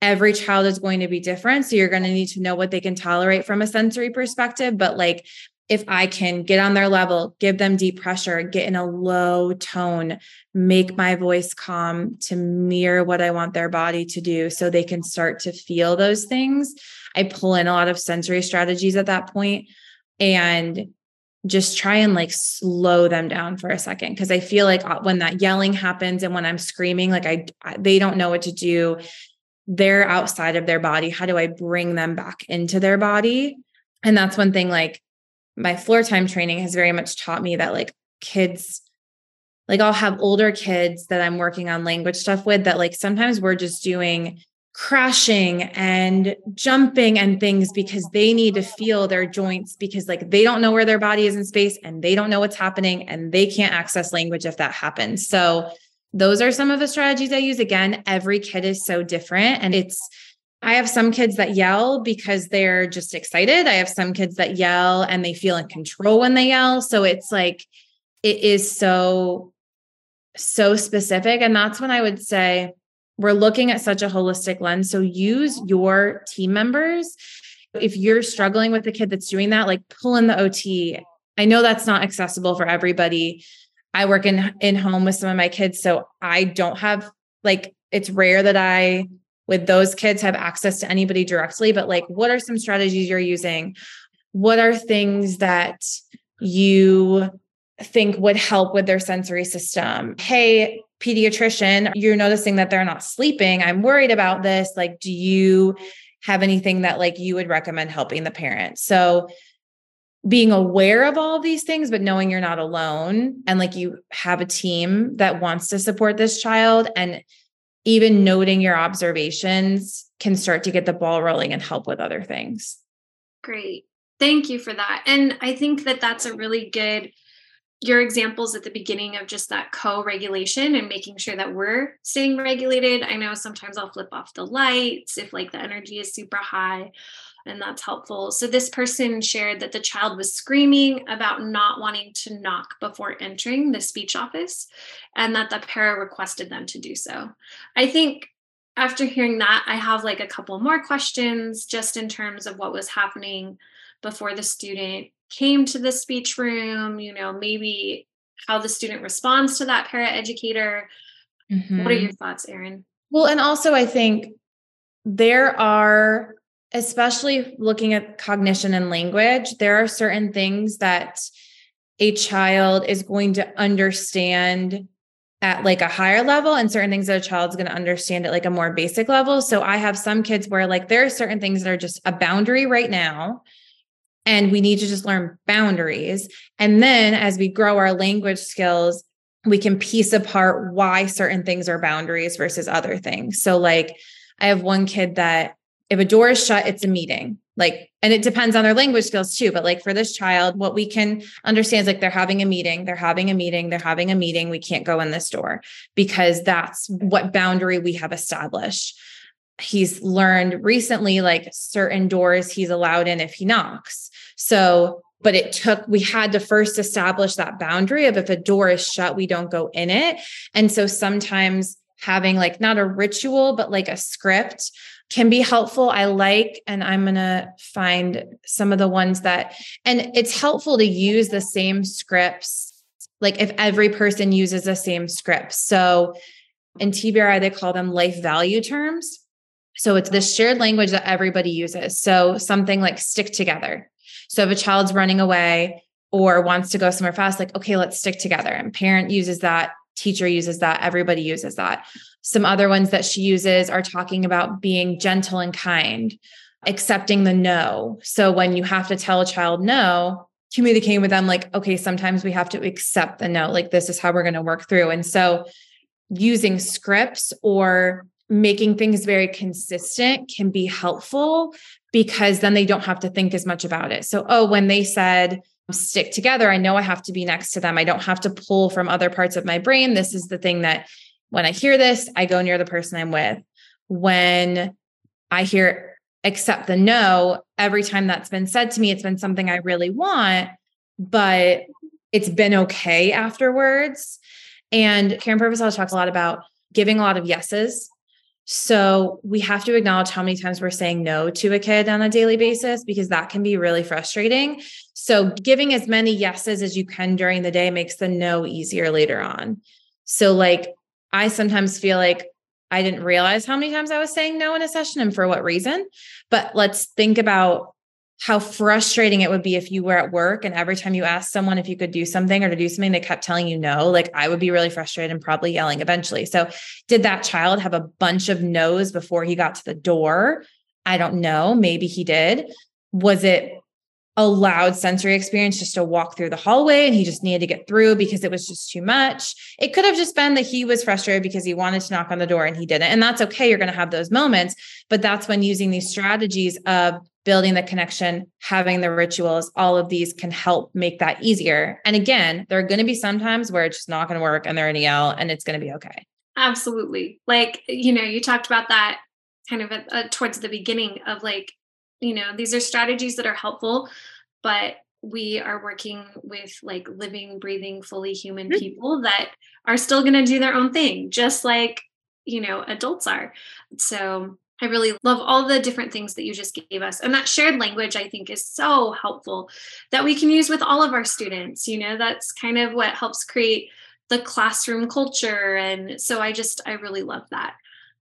every child is going to be different. So, you're going to need to know what they can tolerate from a sensory perspective. But, like, if I can get on their level, give them deep pressure, get in a low tone, make my voice calm to mirror what I want their body to do so they can start to feel those things. I pull in a lot of sensory strategies at that point and just try and like slow them down for a second because I feel like uh, when that yelling happens and when I'm screaming like I they don't know what to do. They're outside of their body. How do I bring them back into their body? And that's one thing like my floor time training has very much taught me that like kids like I'll have older kids that I'm working on language stuff with that like sometimes we're just doing crashing and jumping and things because they need to feel their joints because like they don't know where their body is in space and they don't know what's happening and they can't access language if that happens. So those are some of the strategies I use again every kid is so different and it's I have some kids that yell because they're just excited. I have some kids that yell and they feel in control when they yell. So it's like, it is so, so specific. And that's when I would say we're looking at such a holistic lens. So use your team members. If you're struggling with a kid that's doing that, like pull in the OT. I know that's not accessible for everybody. I work in in home with some of my kids, so I don't have like it's rare that I with those kids have access to anybody directly, but like, what are some strategies you're using? What are things that you think would help with their sensory system? Hey, pediatrician, you're noticing that they're not sleeping. I'm worried about this. Like, do you have anything that like you would recommend helping the parent? So, being aware of all of these things, but knowing you're not alone and like you have a team that wants to support this child and even noting your observations can start to get the ball rolling and help with other things. Great. Thank you for that. And I think that that's a really good your examples at the beginning of just that co-regulation and making sure that we're staying regulated. I know sometimes I'll flip off the lights if like the energy is super high and that's helpful. So this person shared that the child was screaming about not wanting to knock before entering the speech office and that the para requested them to do so. I think after hearing that, I have like a couple more questions just in terms of what was happening before the student came to the speech room, you know, maybe how the student responds to that para educator. Mm-hmm. What are mm-hmm. your thoughts, Erin? Well, and also I think there are especially looking at cognition and language, there are certain things that a child is going to understand at like a higher level and certain things that a child's going to understand at like a more basic level. So I have some kids where like there are certain things that are just a boundary right now and we need to just learn boundaries. And then as we grow our language skills, we can piece apart why certain things are boundaries versus other things. So like I have one kid that if a door is shut, it's a meeting. Like, and it depends on their language skills too. But like for this child, what we can understand is like they're having a meeting, they're having a meeting, they're having a meeting. We can't go in this door because that's what boundary we have established. He's learned recently like certain doors he's allowed in if he knocks. So, but it took, we had to first establish that boundary of if a door is shut, we don't go in it. And so sometimes having like not a ritual, but like a script can be helpful. I like, and I'm going to find some of the ones that, and it's helpful to use the same scripts. Like if every person uses the same script. So in TBRI, they call them life value terms. So it's this shared language that everybody uses. So something like stick together. So if a child's running away or wants to go somewhere fast, like, okay, let's stick together. And parent uses that teacher uses that. Everybody uses that. Some other ones that she uses are talking about being gentle and kind, accepting the no. So when you have to tell a child no, communicating with them like, okay, sometimes we have to accept the no, like this is how we're going to work through. And so using scripts or making things very consistent can be helpful because then they don't have to think as much about it. So, oh, when they said stick together, I know I have to be next to them. I don't have to pull from other parts of my brain. This is the thing that when I hear this, I go near the person I'm with. When I hear accept the no, every time that's been said to me, it's been something I really want, but it's been okay afterwards. And Karyn Purvisell talks a lot about giving a lot of yeses so we have to acknowledge how many times we're saying no to a kid on a daily basis because that can be really frustrating. So giving as many yeses as you can during the day makes the no easier later on. So like I sometimes feel like I didn't realize how many times I was saying no in a session and for what reason. But let's think about how frustrating it would be if you were at work and every time you asked someone if you could do something or to do something, they kept telling you no. Like I would be really frustrated and probably yelling eventually. So, did that child have a bunch of no's before he got to the door? I don't know. Maybe he did. Was it a loud sensory experience just to walk through the hallway and he just needed to get through because it was just too much. It could have just been that he was frustrated because he wanted to knock on the door and he didn't. And that's okay. You're going to have those moments. But that's when using these strategies of building the connection, having the rituals, all of these can help make that easier. And again, there are going to be some times where it's just not going to work and they're going to yell and it's going to be okay. Absolutely. Like, you know, you talked about that kind of at, uh, towards the beginning of like, you know, these are strategies that are helpful, but we are working with like living, breathing, fully human mm-hmm. people that are still going to do their own thing, just like, you know, adults are. So, I really love all the different things that you just gave us. And that shared language, I think, is so helpful that we can use with all of our students. You know, that's kind of what helps create the classroom culture. And so I just, I really love that.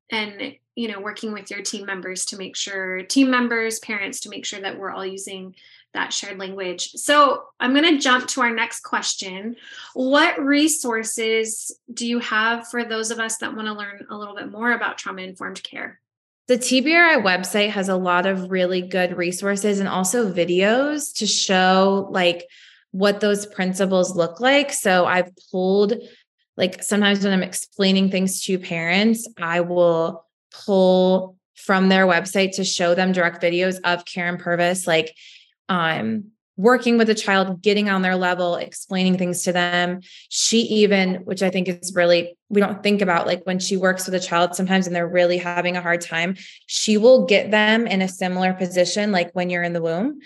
And, you know, working with your team members to make sure, team members, parents, to make sure that we're all using that shared language. So I'm going to jump to our next question. What resources do you have for those of us that want to learn a little bit more about trauma informed care? The TBRI website has a lot of really good resources and also videos to show like what those principles look like. So I've pulled like sometimes when I'm explaining things to parents, I will pull from their website to show them direct videos of Karyn Purvis like um working with a child, getting on their level, explaining things to them. She even, which I think is really, we don't think about like when she works with a child sometimes and they're really having a hard time, she will get them in a similar position like when you're in the womb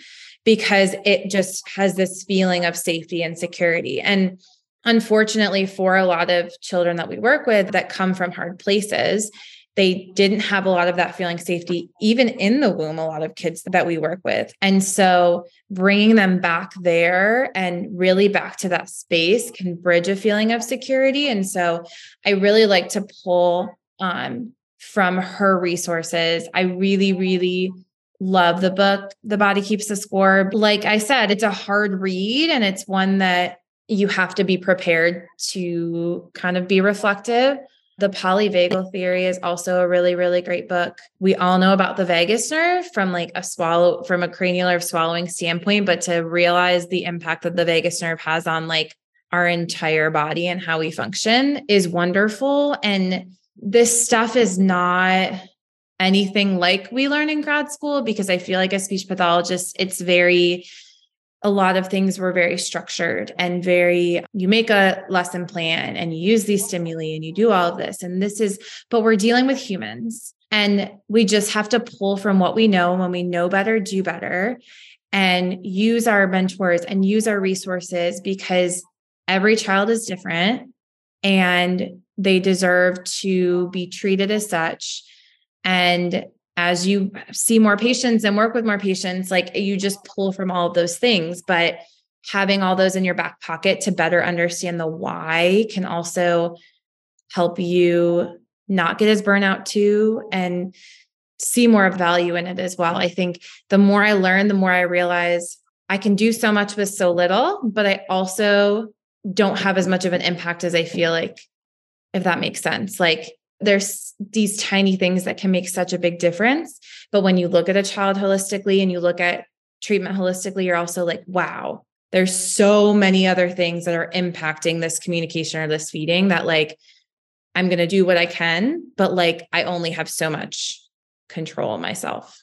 because it just has this feeling of safety and security. And unfortunately, for a lot of children that we work with that come from hard places, they didn't have a lot of that feeling safety even in the womb a lot of kids that we work with. And so bringing them back there and really back to that space can bridge a feeling of security. And so i really like to pull um, from her resources. I really really love the book the body keeps the score. Like i said it's a hard read and it's one that you have to be prepared to kind of be reflective the polyvagal theory is also a really, really great book. We all know about the vagus nerve from like a swallow, from a cranial nerve swallowing standpoint, but to realize the impact that the vagus nerve has on like our entire body and how we function is wonderful. And this stuff is not anything like we learn in grad school because I feel like as speech pathologists, it's very a lot of things were very structured and very you make a lesson plan and you use these stimuli and you do all of this. And this is but we're dealing with humans and we just have to pull from what we know. When we know better do better and use our mentors and use our resources because every child is different and they deserve to be treated as such. And as you see more patients and work with more patients, like you just pull from all of those things. But having all those in your back pocket to better understand the why can also help you not get as burnout too and see more value in it as well. I think the more I learn, the more I realize I can do so much with so little, but I also don't have as much of an impact as I feel like if that makes sense. Like there's these tiny things that can make such a big difference. But when you look at a child holistically and you look at treatment holistically, you're also like, wow, there's so many other things that are impacting this communication or this feeding that like I'm going to do what I can, but like I only have so much control myself.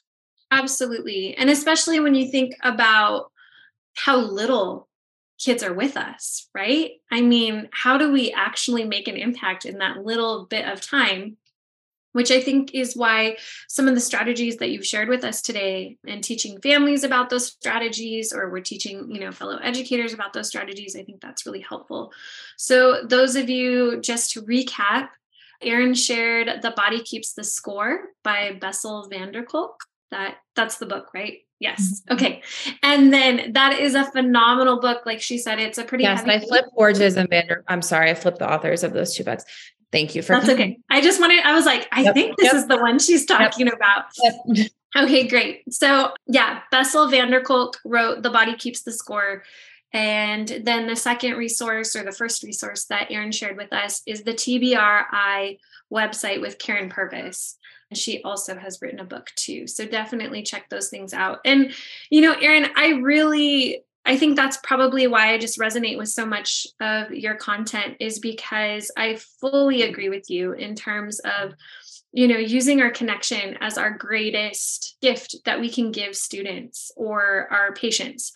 Absolutely. And especially when you think about how little kids are with us, right? I mean, how do we actually make an impact in that little bit of time? Which I think is why some of the strategies that you've shared with us today and teaching families about those strategies, or we're teaching, you know, fellow educators about those strategies, I think that's really helpful. So, those of you, just to recap, Erin shared The Body Keeps the Score by Bessel van der Kolk. That that's the book, right? Yes. Mm-hmm. Okay. And then that is a phenomenal book. Like she said, it's a pretty yes. I flipped Porges and Vander. I'm sorry, I flipped the authors of those two books. Thank you for that's okay. I just wanted. I was like, I yep. think this yep. is the one she's talking yep. about. Okay, great. So yeah, Bessel van der Kolk wrote "The Body Keeps the Score." And then the second resource or the first resource that Erin shared with us is the TBRI website with Karyn Purvis. She also has written a book too. So definitely check those things out. And, you know, Erin, I really, I think that's probably why I just resonate with so much of your content is because I fully agree with you in terms of, you know, using our connection as our greatest gift that we can give students or our patients.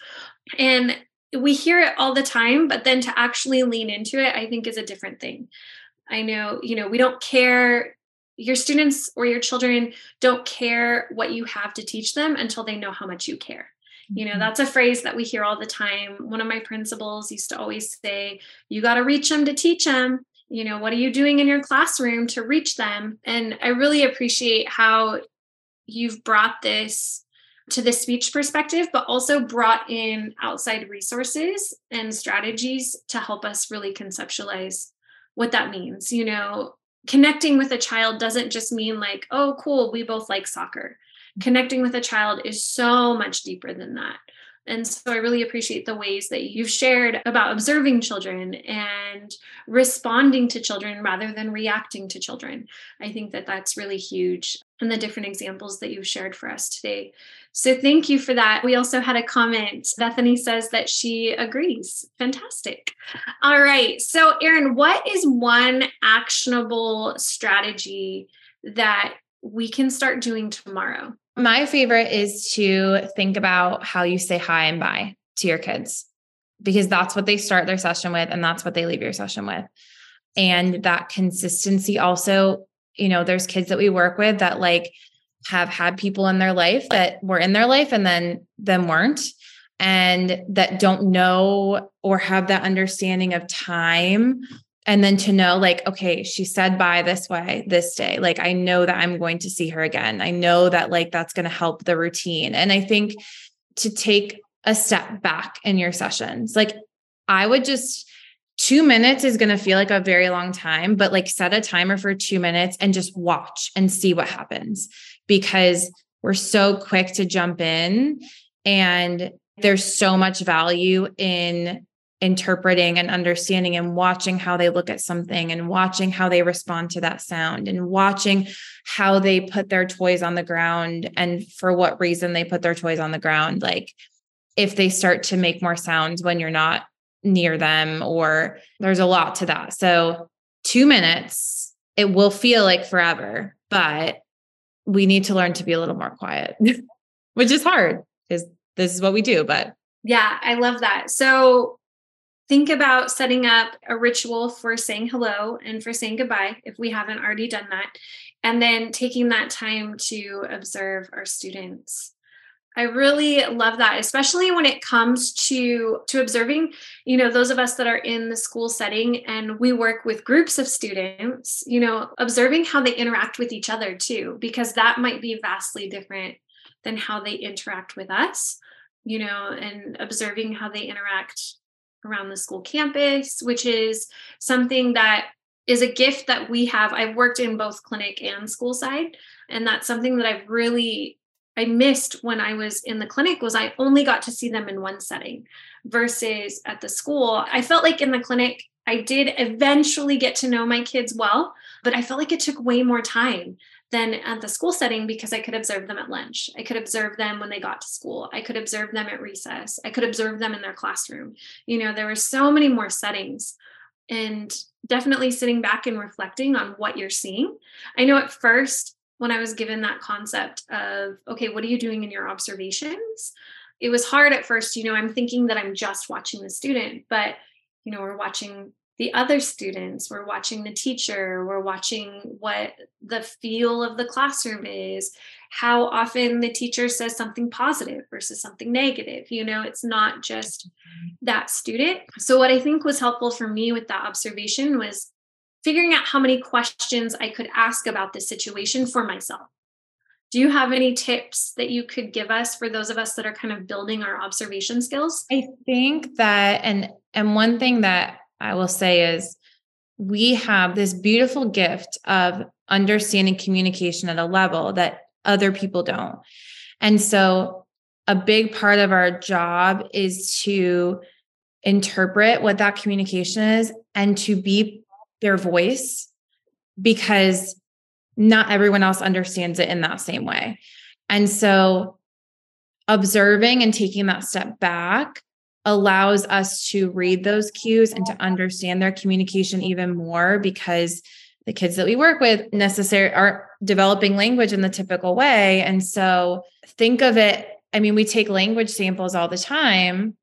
And we hear it all the time, but then to actually lean into it, I think is a different thing. I know, you know, we don't care your students or your children don't care what you have to teach them until they know how much you care. You know, mm-hmm. that's a phrase that we hear all the time. One of my principals used to always say, You got to reach them to teach them. You know, what are you doing in your classroom to reach them? And I really appreciate how you've brought this to the speech perspective, but also brought in outside resources and strategies to help us really conceptualize what that means. You know, connecting with a child doesn't just mean like, oh, cool, we both like soccer. Connecting with a child is so much deeper than that. And so I really appreciate the ways that you've shared about observing children and responding to children rather than reacting to children. I think that that's really huge. And the different examples that you've shared for us today. So thank you for that. We also had a comment. Bethany says that she agrees. Fantastic. All right. So, Erin, what is one actionable strategy that we can start doing tomorrow? My favorite is to think about how you say hi and bye to your kids because that's what they start their session with and that's what they leave your session with. And that consistency also, you know, there's kids that we work with that like have had people in their life that were in their life and then them weren't. And that don't know or have that understanding of time. And then to know like okay she said bye this way this day. Like i know that i'm going to see her again. I know that like that's going to help the routine. And i think to take a step back in your sessions like i would just two minutes is going to feel like a very long time but like set a timer for two minutes and just watch and see what happens because we're so quick to jump in and there's so much value in interpreting and understanding and watching how they look at something and watching how they respond to that sound and watching how they put their toys on the ground and for what reason they put their toys on the ground. Like if they start to make more sounds when you're not near them or there's a lot to that. So 2 minutes it will feel like forever but we need to learn to be a little more quiet which is hard because this is what we do but yeah i love that. So think about setting up a ritual for saying hello and for saying goodbye if we haven't already done that and then taking that time to observe our students i really love that especially when it comes to to observing you know those of us that are in the school setting and we work with groups of students you know observing how they interact with each other too because that might be vastly different than how they interact with us you know and observing how they interact around the school campus, which is something that is a gift that we have. I've worked in both clinic and school side, and that's something that I've really I missed when I was in the clinic was I only got to see them in one setting versus at the school. I felt like in the clinic I did eventually get to know my kids well, but I felt like it took way more time than at the school setting because I could observe them at lunch. I could observe them when they got to school. I could observe them at recess. I could observe them in their classroom. You know, there were so many more settings and definitely sitting back and reflecting on what you're seeing. I know at first when I was given that concept of, okay, what are you doing in your observations? It was hard at first. You know, I'm thinking that I'm just watching the student, but, you know, we're watching the other students, we're watching the teacher, we're watching what the feel of the classroom is, how often the teacher says something positive versus something negative. You know, it's not just mm-hmm. that student. So, what I think was helpful for me with that observation was figuring out how many questions I could ask about this situation for myself. Do you have any tips that you could give us for those of us that are kind of building our observation skills? I think that and and one thing that I will say is we have this beautiful gift of understanding communication at a level that other people don't. And so a big part of our job is to interpret what that communication is and to be their voice because not everyone else understands it in that same way. And so observing and taking that step back allows us to read those cues and to understand their communication even more because the kids that we work with necessarily aren't developing language in the typical way and so think of it i mean we take language samples all the time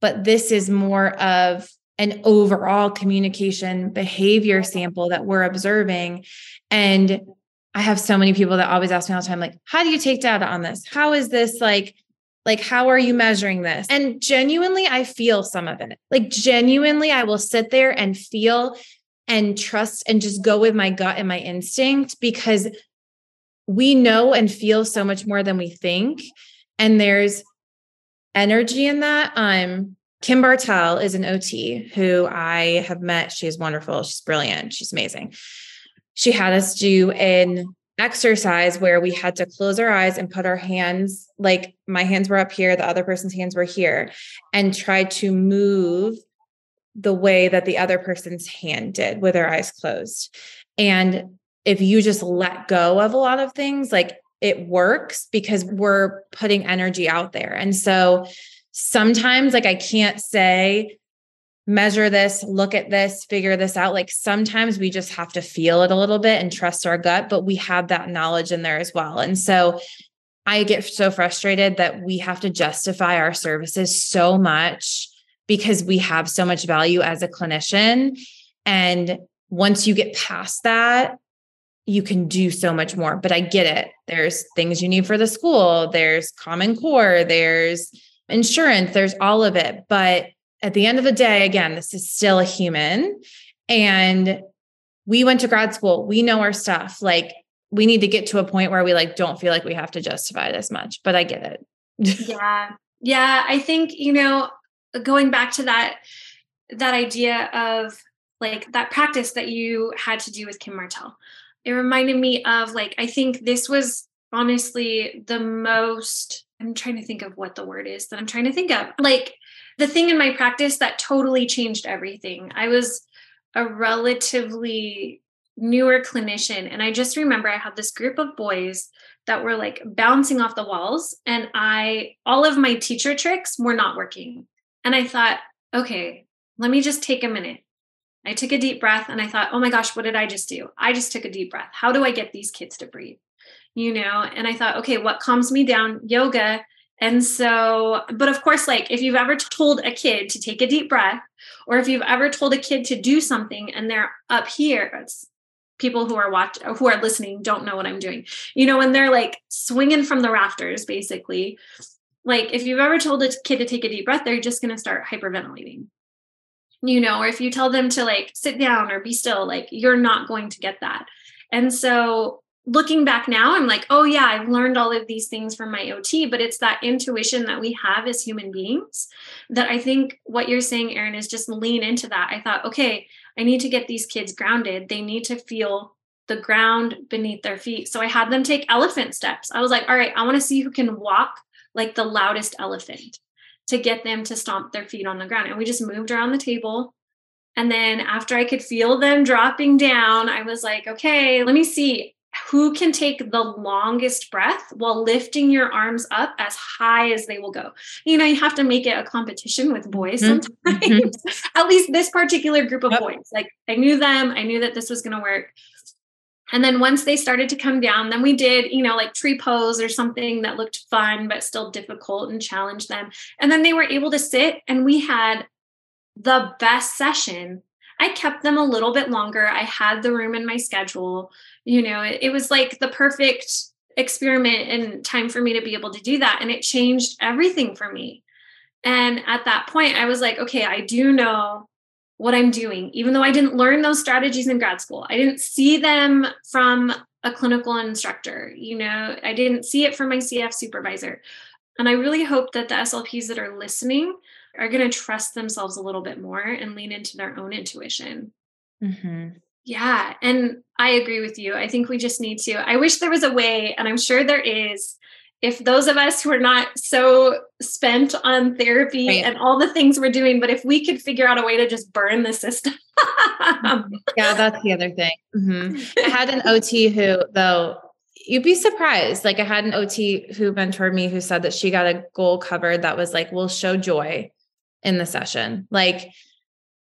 but this is more of an overall communication behavior sample that we're observing. And I have so many people that always ask me all the time, like, how do you take data on this? How is this like, like, how are you measuring this? And genuinely, I feel some of it. Like, genuinely, I will sit there and feel and trust and just go with my gut and my instinct because we know and feel so much more than we think. And there's energy in that. Um, Kim Barthel is an OT who I have met. She's wonderful. She's brilliant. She's amazing. She had us do an exercise where we had to close our eyes and put our hands, like my hands were up here, the other person's hands were here, and try to move the way that the other person's hand did with their eyes closed. And if you just let go of a lot of things, like it works because we're putting energy out there. And so sometimes like I can't say, measure this, look at this, figure this out. Like sometimes we just have to feel it a little bit and trust our gut, but we have that knowledge in there as well. And so I get so frustrated that we have to justify our services so much because we have so much value as a clinician. And once you get past that, you can do so much more. But I get it. There's things you need for the school, there's Common Core, there's insurance, there's all of it. But at the end of the day, again, this is still a human. And we went to grad school. We know our stuff. Like we need to get to a point where we like don't feel like we have to justify this much. But I get it. yeah. Yeah. I think, you know, going back to that, that idea of like that practice that you had to do with Kim Martell. It reminded me of like, I think this was honestly the most I'm trying to think of what the word is that I'm trying to think of. Like the thing in my practice that totally changed everything. I was a relatively newer clinician and I just remember I had this group of boys that were like bouncing off the walls and I all of my teacher tricks were not working. And I thought, okay, let me just take a minute. I took a deep breath and I thought, oh my gosh, what did I just do? I just took a deep breath. How do I get these kids to breathe? You know? And i thought okay what calms me down? Yoga. And so but of course like if you've ever told a kid to take a deep breath or if you've ever told a kid to do something and they're up here people who are watch who are listening don't know what i'm doing. You know when they're like swinging from the rafters basically like if you've ever told a kid to take a deep breath they're just going to start hyperventilating. You know or if you tell them to like sit down or be still like you're not going to get that. And so looking back now, I'm like, oh, yeah, I've learned all of these things from my OT, but it's that intuition that we have as human beings that I think what you're saying, Erin, is just lean into that. I thought, okay, I need to get these kids grounded. They need to feel the ground beneath their feet. So I had them take elephant steps. I was like, all right, I want to see who can walk like the loudest elephant to get them to stomp their feet on the ground. And we just moved around the table And then after I could feel them dropping down, I was like, okay, let me see who can take the longest breath while lifting your arms up as high as they will go. You know, you have to make it a competition with boys mm-hmm. sometimes. Mm-hmm. At least this particular group of yep. boys. Like I knew them, I knew that this was going to work. And then once they started to come down, then we did, you know, like tree pose or something that looked fun, but still difficult and challenged them. And then they were able to sit, and we had the best session. I kept them a little bit longer. I had the room in my schedule. You know, it, it was like the perfect experiment and time for me to be able to do that. And it changed everything for me. And at that point, I was like, okay, I do know what I'm doing, even though I didn't learn those strategies in grad school. I didn't see them from a clinical instructor, you know, I didn't see it from my CF supervisor. And I really hope that the SLPs that are listening are going to trust themselves a little bit more and lean into their own intuition. Mm-hmm. Yeah. And I agree with you. I think we just need to. I wish there was a way, and I'm sure there is, if those of us who are not so spent on therapy right. and all the things we're doing, but if we could figure out a way to just burn the system. Mm-hmm. yeah, that's the other thing. Mm-hmm. I had an OT who, though, you'd be surprised. Like I had an OT who mentored me who said that she got a goal covered that was like, we'll show joy in the session. Like,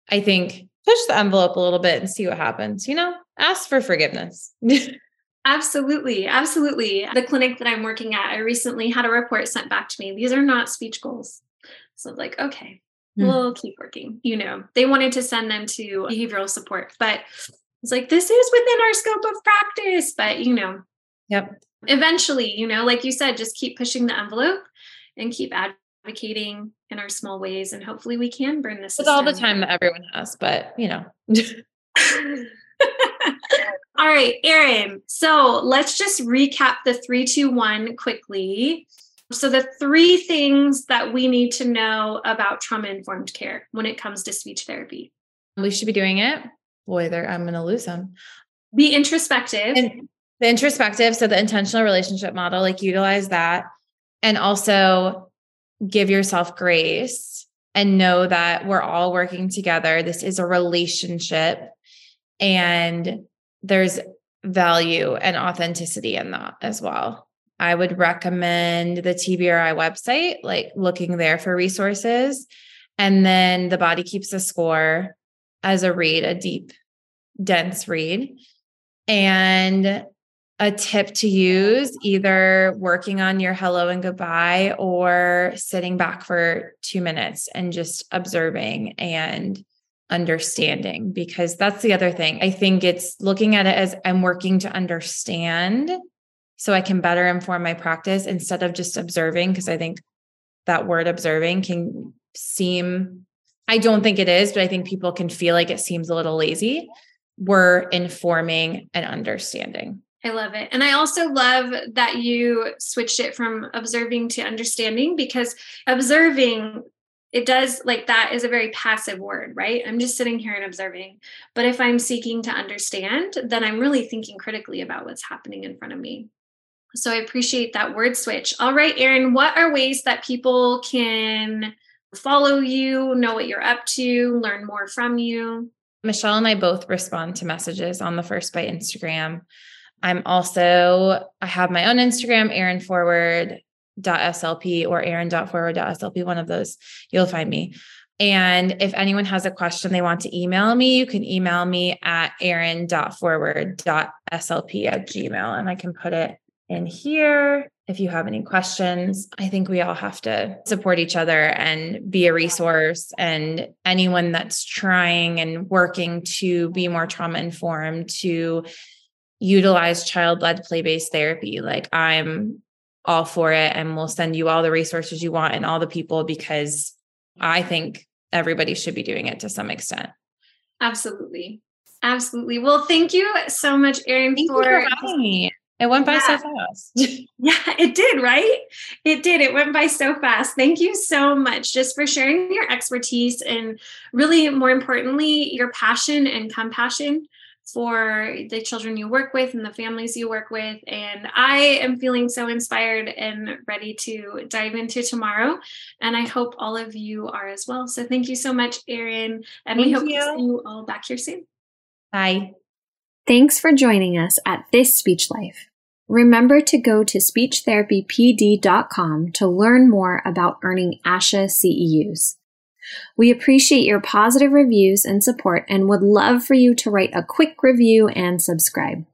I think push the envelope a little bit and see what happens, you know, ask for forgiveness. Absolutely. Absolutely. The clinic that I'm working at, I recently had a report sent back to me. These are not speech goals. So, like, okay, mm. we'll keep working. You know, they wanted to send them to behavioral support, but it's like, this is within our scope of practice. But, you know, yep. Eventually, you know, like you said, just keep pushing the envelope and keep advocating in our small ways. And hopefully we can burn this. With all the time that everyone has, but, you know. All right, Erin. So let's just recap the three, two, one quickly. So, the three things that we need to know about trauma informed care when it comes to speech therapy. We should be doing it. Boy, there I'm going to lose them. Be introspective. And the introspective. So, the intentional relationship model, like utilize that. And also give yourself grace and know that we're all working together. This is a relationship. And there's value and authenticity in that as well. I would recommend the TBRI website, like looking there for resources. And then the body keeps a score as a read, a deep, dense read. And a tip to use either working on your hello and goodbye or sitting back for two minutes and just observing and understanding because that's the other thing. I think it's looking at it as I'm working to understand so I can better inform my practice instead of just observing because I think that word observing can seem I don't think it is, but I think people can feel like it seems a little lazy. We're informing and understanding. I love it. And I also love that you switched it from observing to understanding because observing it does like that is a very passive word, right? I'm just sitting here and observing. But if I'm seeking to understand, then I'm really thinking critically about what's happening in front of me. So I appreciate that word switch. All right, Erin, what are ways that people can follow you, know what you're up to, learn more from you? Michelle and I both respond to messages on the First Bite Instagram. I'm also, I have my own Instagram, Erin Forward slp or erin.forward.slp, one of those, you'll find me. And if anyone has a question they want to email me, you can email me at erin.forward.slp at gmail and I can put it in here if you have any questions. I think we all have to support each other and be a resource. And anyone that's trying and working to be more trauma informed, to utilize child led play based therapy, like I'm all for it and we'll send you all the resources you want and all the people because I think everybody should be doing it to some extent. Absolutely. Absolutely. Well, thank you so much, Erin, for, for having me. It went by yeah. so fast. yeah, it did, right? It did. It went by so fast. Thank you so much just for sharing your expertise and really, more importantly, your passion and compassion for the children you work with and the families you work with. And I am feeling so inspired and ready to dive into tomorrow. And I hope all of you are as well. So thank you so much, Erin. And thank we hope you. to see you all back here soon. Bye. Thanks for joining us at This Speech Life. Remember to go to speechtherapypd.com to learn more about earning ASHA CEUs. We appreciate your positive reviews and support and would love for you to write a quick review and subscribe.